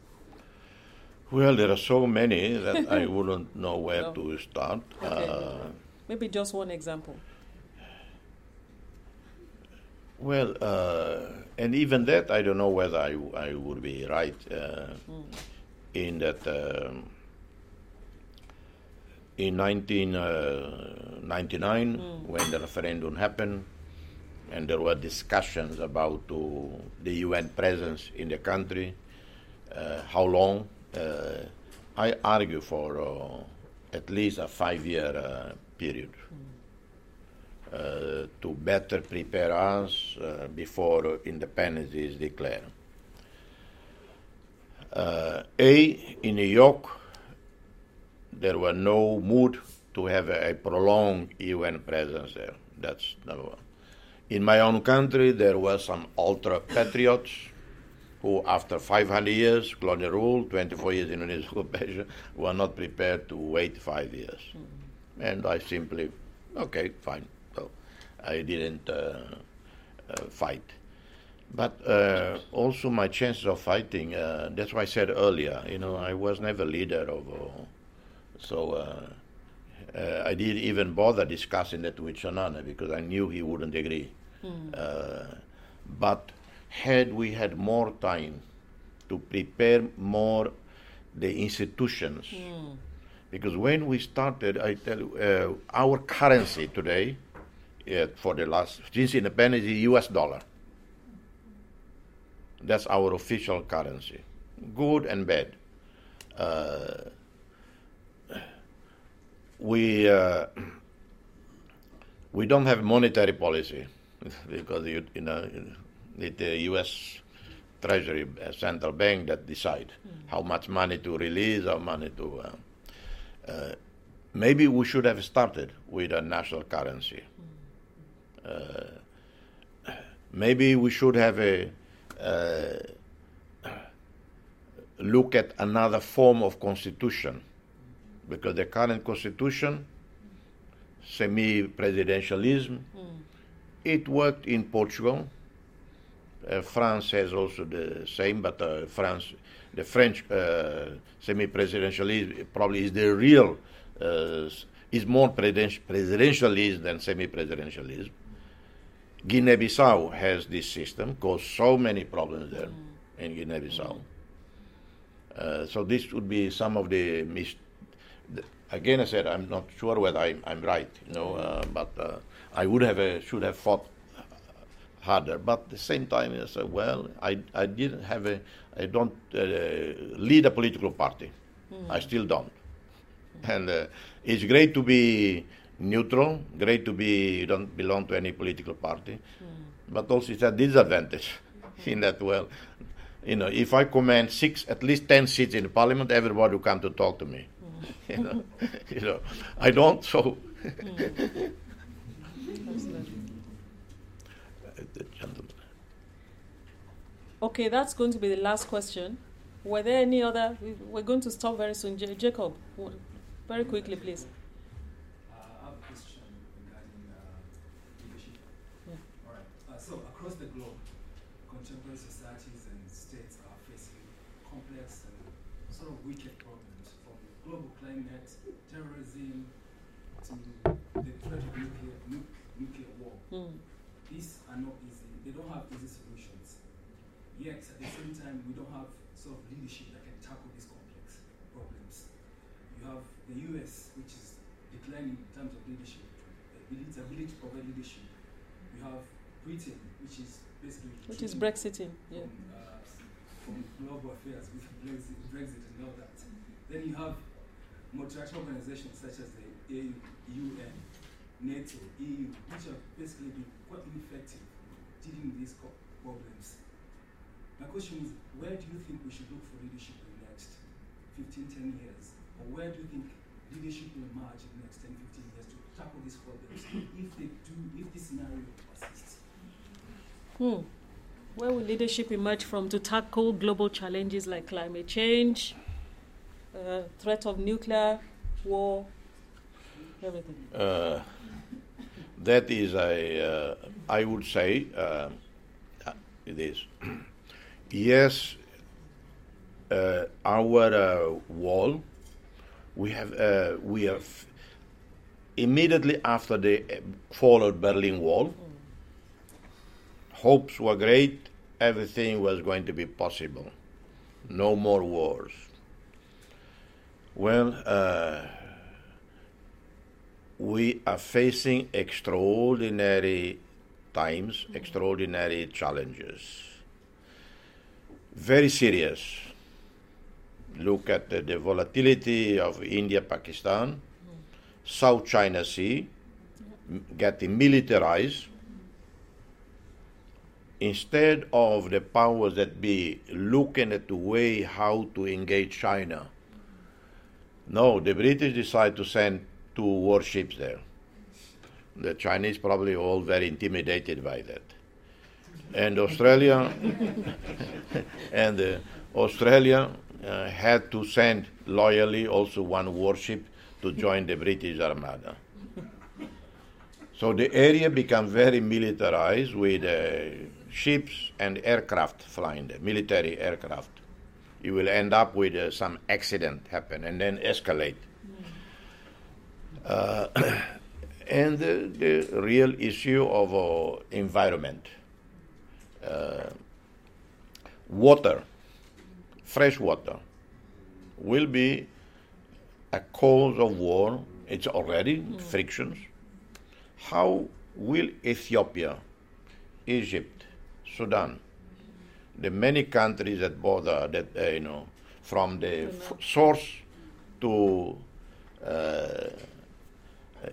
well, there are so many that I wouldn't know where No. to start. Okay. Uh, Maybe just one example. Well, uh, and even that, I don't know whether I, I would be right uh, in that. Um, in 1999, when the referendum happened, and there were discussions about to the UN presence in the country, uh, how long, uh, I argue for uh, at least a five-year uh, period. Uh, to better prepare us uh, before independence is declared. Uh, a, in New York, there were no mood to have a, a prolonged UN presence there. That's number one. In my own country, there were some ultra patriots who, after 500 years colonial rule, 24 years Indonesian occupation, were not prepared to wait five years. And I simply, okay, fine. So I didn't uh, uh, fight. But uh, also my chances of fighting, uh, that's why I said earlier, you know, I was never leader of, uh, so uh, uh, I didn't even bother discussing that with Xanana because I knew he wouldn't agree. Uh, but had we had more time to prepare more the institutions, because when we started, I tell you, uh, our currency today, uh, for the last since independence, is the U.S. dollar. That's our official currency, good and bad. Uh, we uh, we don't have monetary policy because you, you know it's the U.S. Treasury uh, central bank that decide how much money to release, how money to. Uh, uh, maybe we should have started with a national currency. Uh, maybe we should have a uh, look at another form of constitution because the current constitution, semi-presidentialism, it worked in Portugal. Uh, France has also the same, but uh, France, the French uh, semi-presidentialism probably is the real, uh, is more presidenti- presidentialism than semi-presidentialism. Guinea-Bissau has this system, caused so many problems there in Guinea-Bissau. Uh, so this would be some of the mis- again. I said I'm not sure whether I'm, I'm right, you know, uh, but uh, I would have uh, should have fought harder. But at the same time, I said, well, I I didn't have a I don't uh, lead a political party. I still don't, and uh, it's great to be neutral. Great to be you don't belong to any political party, but also it's a disadvantage in that well. You know, if I command six, at least ten seats in the parliament, everybody will come to talk to me. you know, you know, I don't. So, hmm. the gentleman. Okay, that's going to be the last question. Were there any other? we- We're going to stop very soon. J- Jacob, very quickly, please. Uh, I have a question regarding uh, leadership. Yeah. All right. Uh, so across the globe, contemporary societies and states are facing complex and sort of wicked problems from global climate, terrorism, to the threat of nuclear, nu- nuclear war. Mm. These are not easy. They don't have easy solutions. Yet, at the same time, we don't have sort of leadership that can tackle these complex problems. You have the US, which is declining in terms of leadership, its ability to provide leadership. You have Britain, which is basically Which is Brexiting. Yeah. from, uh, global affairs with Brexit, Brexit and all that. Then you have multilateral organizations such as the AU, UN, NATO, EU, which have basically been quite ineffective dealing with these problems. My question is, where do you think we should look for leadership in the next 15, 10 years? Or where do you think leadership will emerge in the next 10, 15 years to tackle these problems if they do, if this scenario persists? Hmm. Where will leadership emerge from to tackle global challenges like climate change, uh, threat of nuclear war, everything? Uh, that is a, uh, I would say, uh, it is. yes, uh, our uh, wall, we have, uh, we have immediately after the fall of Berlin Wall, hopes were great, everything was going to be possible, no more wars. Well, uh, we are facing extraordinary times, extraordinary challenges. Very serious. Look at the, the volatility of India, Pakistan, South China Sea, getting militarized. Instead of the powers that be looking at the way how to engage China, no, the British decide to send two warships there. The Chinese probably all very intimidated by that. And Australia and uh, Australia uh, had to send loyally also one warship to join the British Armada. So the area became very militarized with uh, ships and aircraft flying there, military aircraft. You will end up with uh, some accident happen and then escalate. Uh, and the, the real issue of uh, environment, uh, water, fresh water, will be a cause of war. It's already frictions. How will Ethiopia, Egypt, Sudan, the many countries that border that uh, you know from the f- source to uh,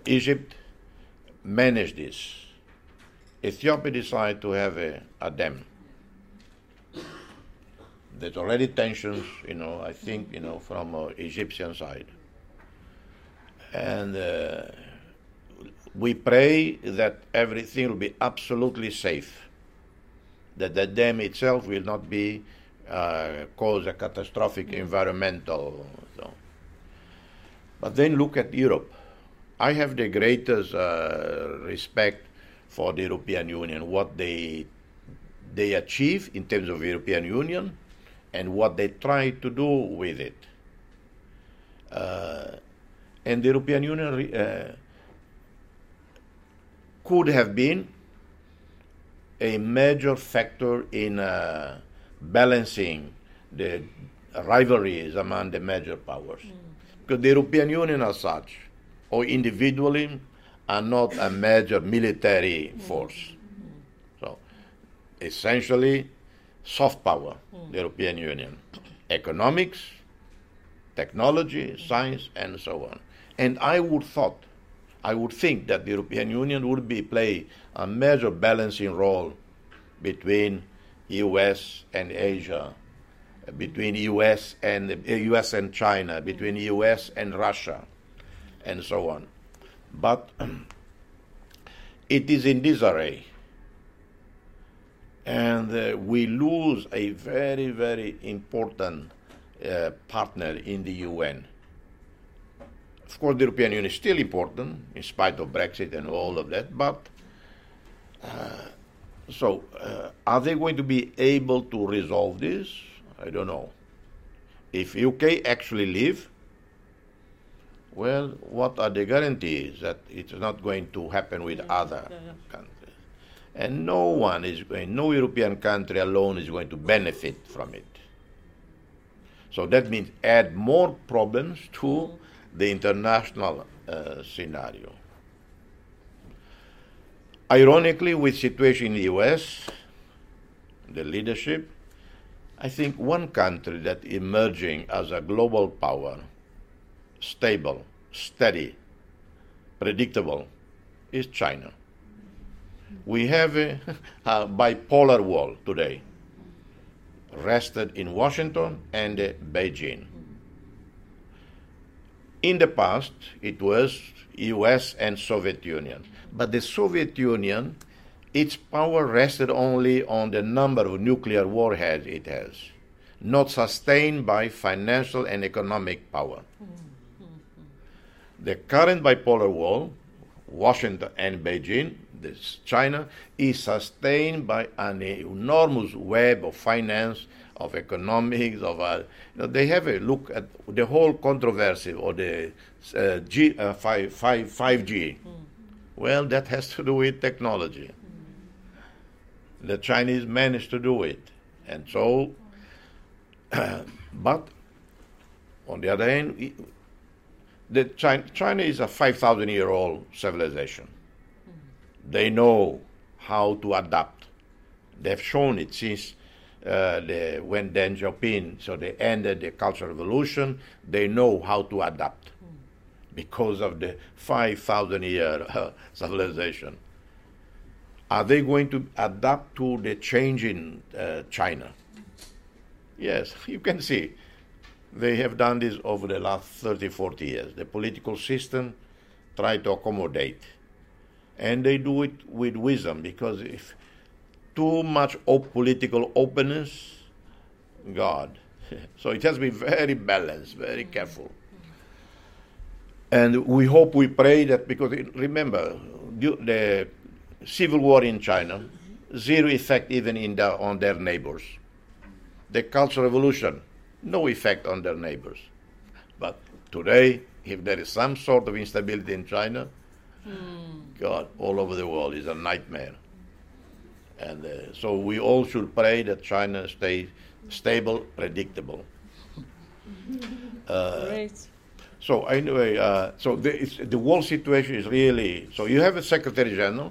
Egypt manage this. Ethiopia decided to have a, a dam. There's already tensions, you know, I think, you know, from uh, Egyptian side. And uh, we pray that everything will be absolutely safe that the dam itself will not be uh, cause a catastrophic environmental. So. But then look at Europe. I have the greatest uh, respect for the European Union, what they they achieve in terms of European Union, and what they try to do with it. Uh, and the European Union uh, could have been a major factor in uh, balancing the rivalries among the major powers. Mm. Because the European Union, as such, or individually, are not a major military mm. force. Mm-hmm. So, essentially, soft power, mm. the European Union, economics, technology, science, and so on. And I would thought, I would think that the European Union would be play a major balancing role between U.S. and Asia, uh, between U.S. and uh, U.S. and China, between U.S. and Russia, and so on. But it is in disarray, and uh, we lose a very, very important uh, partner in the UN. Of course, the European Union is still important in spite of Brexit and all of that, but uh, so uh, are they going to be able to resolve this? I don't know. If UK actually leave, Well, what are the guarantees that it's not going to happen with other yeah, yeah. countries? And no one is going, no European country alone is going to benefit from it. So that means add more problems to the international uh, scenario. Ironically, with situation in the US, the leadership, I think one country that emerging as a global power, stable, steady, predictable, is China. We have a, a bipolar world today, rested in Washington and uh, Beijing. In the past, it was US and Soviet Union. But the Soviet Union, its power rested only on the number of nuclear warheads it has, not sustained by financial and economic power. The current bipolar world, Washington and Beijing, this China, is sustained by an enormous web of finance, of economics, of uh, you know, they have a look at the whole controversy or the uh, G, uh, 5, 5, 5G. Well, that has to do with technology. The Chinese managed to do it. And so, but on the other hand, the China, China is a 5,000 year old civilization. They know how to adapt. They've shown it since uh, the, when Deng Xiaoping, so they ended the Cultural Revolution, they know how to adapt because of the 5,000 year uh, civilization. Are they going to adapt to the change in uh, China? Yes, you can see. They have done this over the last 30, 40 years. The political system try to accommodate. And they do it with wisdom because if too much op- political openness, God. so it has to be very balanced, very careful. And we hope, we pray that because it- remember, the civil war in China, zero effect even in the, on their neighbors. The Cultural Revolution, no effect on their neighbors. But today, if there is some sort of instability in China, hmm. God, all over the world is a nightmare. And uh, so we all should pray that China stays stable, predictable. Uh, Great. so anyway, uh, so the, it's, the world situation is really so. You have a Secretary General,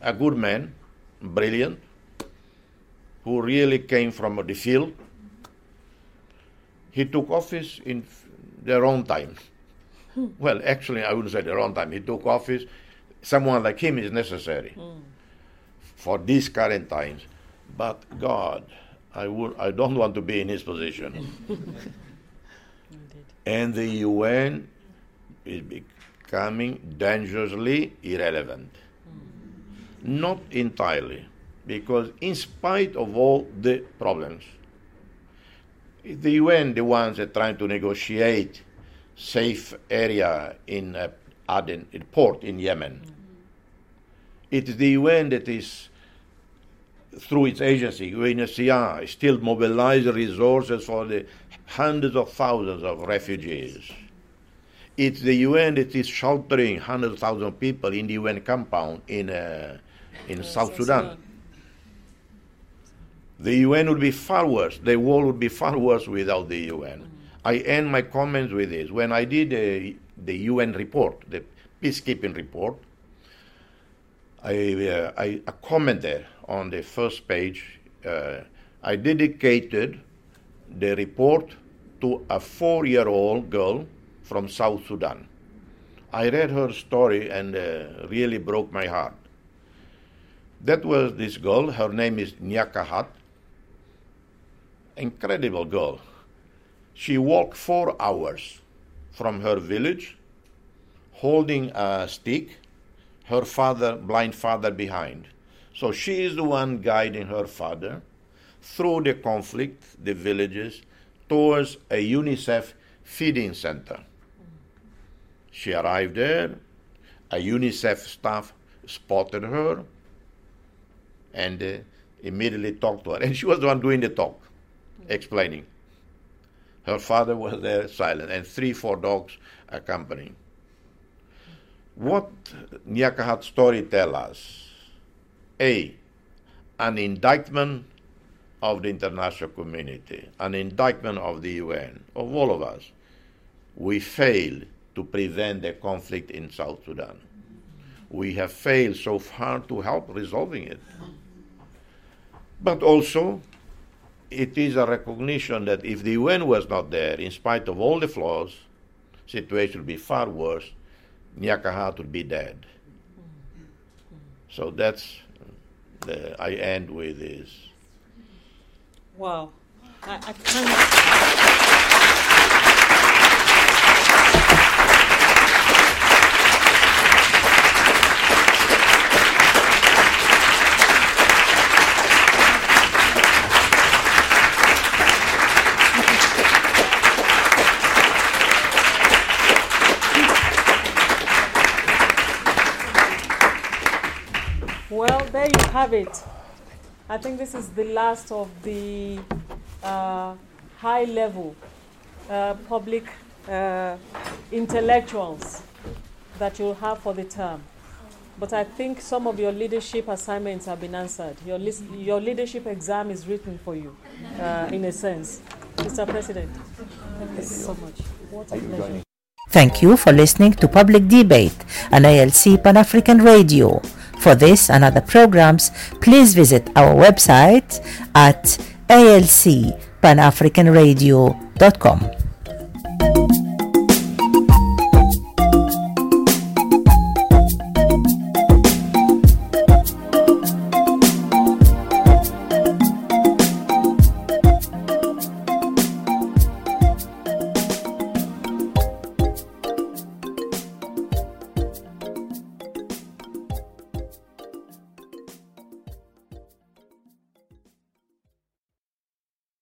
a good man, brilliant, who really came from the field. He took office in the wrong time. Well, actually, I wouldn't say the wrong time. He took office. Someone like him is necessary for these current times. But God, I would, I don't want to be in his position. and the UN is becoming dangerously irrelevant. Not entirely, because in spite of all the problems, the UN the ones that are trying to negotiate safe area in uh, Aden, in port in Yemen. It is the UN that is through its agency, UNHCR, still mobilizing resources for the hundreds of thousands of refugees. It's the UN that is sheltering hundreds of thousands of people in the UN compound in, uh, in South Sudan. The UN would be far worse. The world would be far worse without the UN. I end my comments with this. When I did uh, the UN report, the peacekeeping report, I, uh, I a comment there on the first page. Uh, I dedicated the report to a four-year-old girl from South Sudan. I read her story and uh, really broke my heart. That was this girl. Her name is Nyakahat. Incredible girl. She walked four hours from her village, holding a stick her father, blind father, behind. So she is the one guiding her father through the conflict, the villages, towards a UNICEF feeding center. She arrived there, a UNICEF staff spotted her and uh, immediately talked to her. And she was the one doing the talk, explaining. Her father was there silent, and three, four dogs accompanying. What Nyakahat story tell us? A, an indictment of the international community, an indictment of the UN, of all of us. We failed to prevent the conflict in South Sudan. We have failed so far to help resolving it. But also, it is a recognition that if the UN was not there, in spite of all the flaws, situation would be far worse. Nyakahat would be dead. So that's the, I end with this. Wow. I, I can't. Well, there you have it. I think this is the last of the uh, high level uh, public uh, intellectuals that you'll have for the term. But I think some of your leadership assignments have been answered. Your, your leadership exam is written for you, uh, in a sense. Mr. President, thank you so much. What a pleasure. Thank you for listening to Public Debate on ALC Pan African Radio. For this and other programs, please visit our website at alcpanafricanradio.com.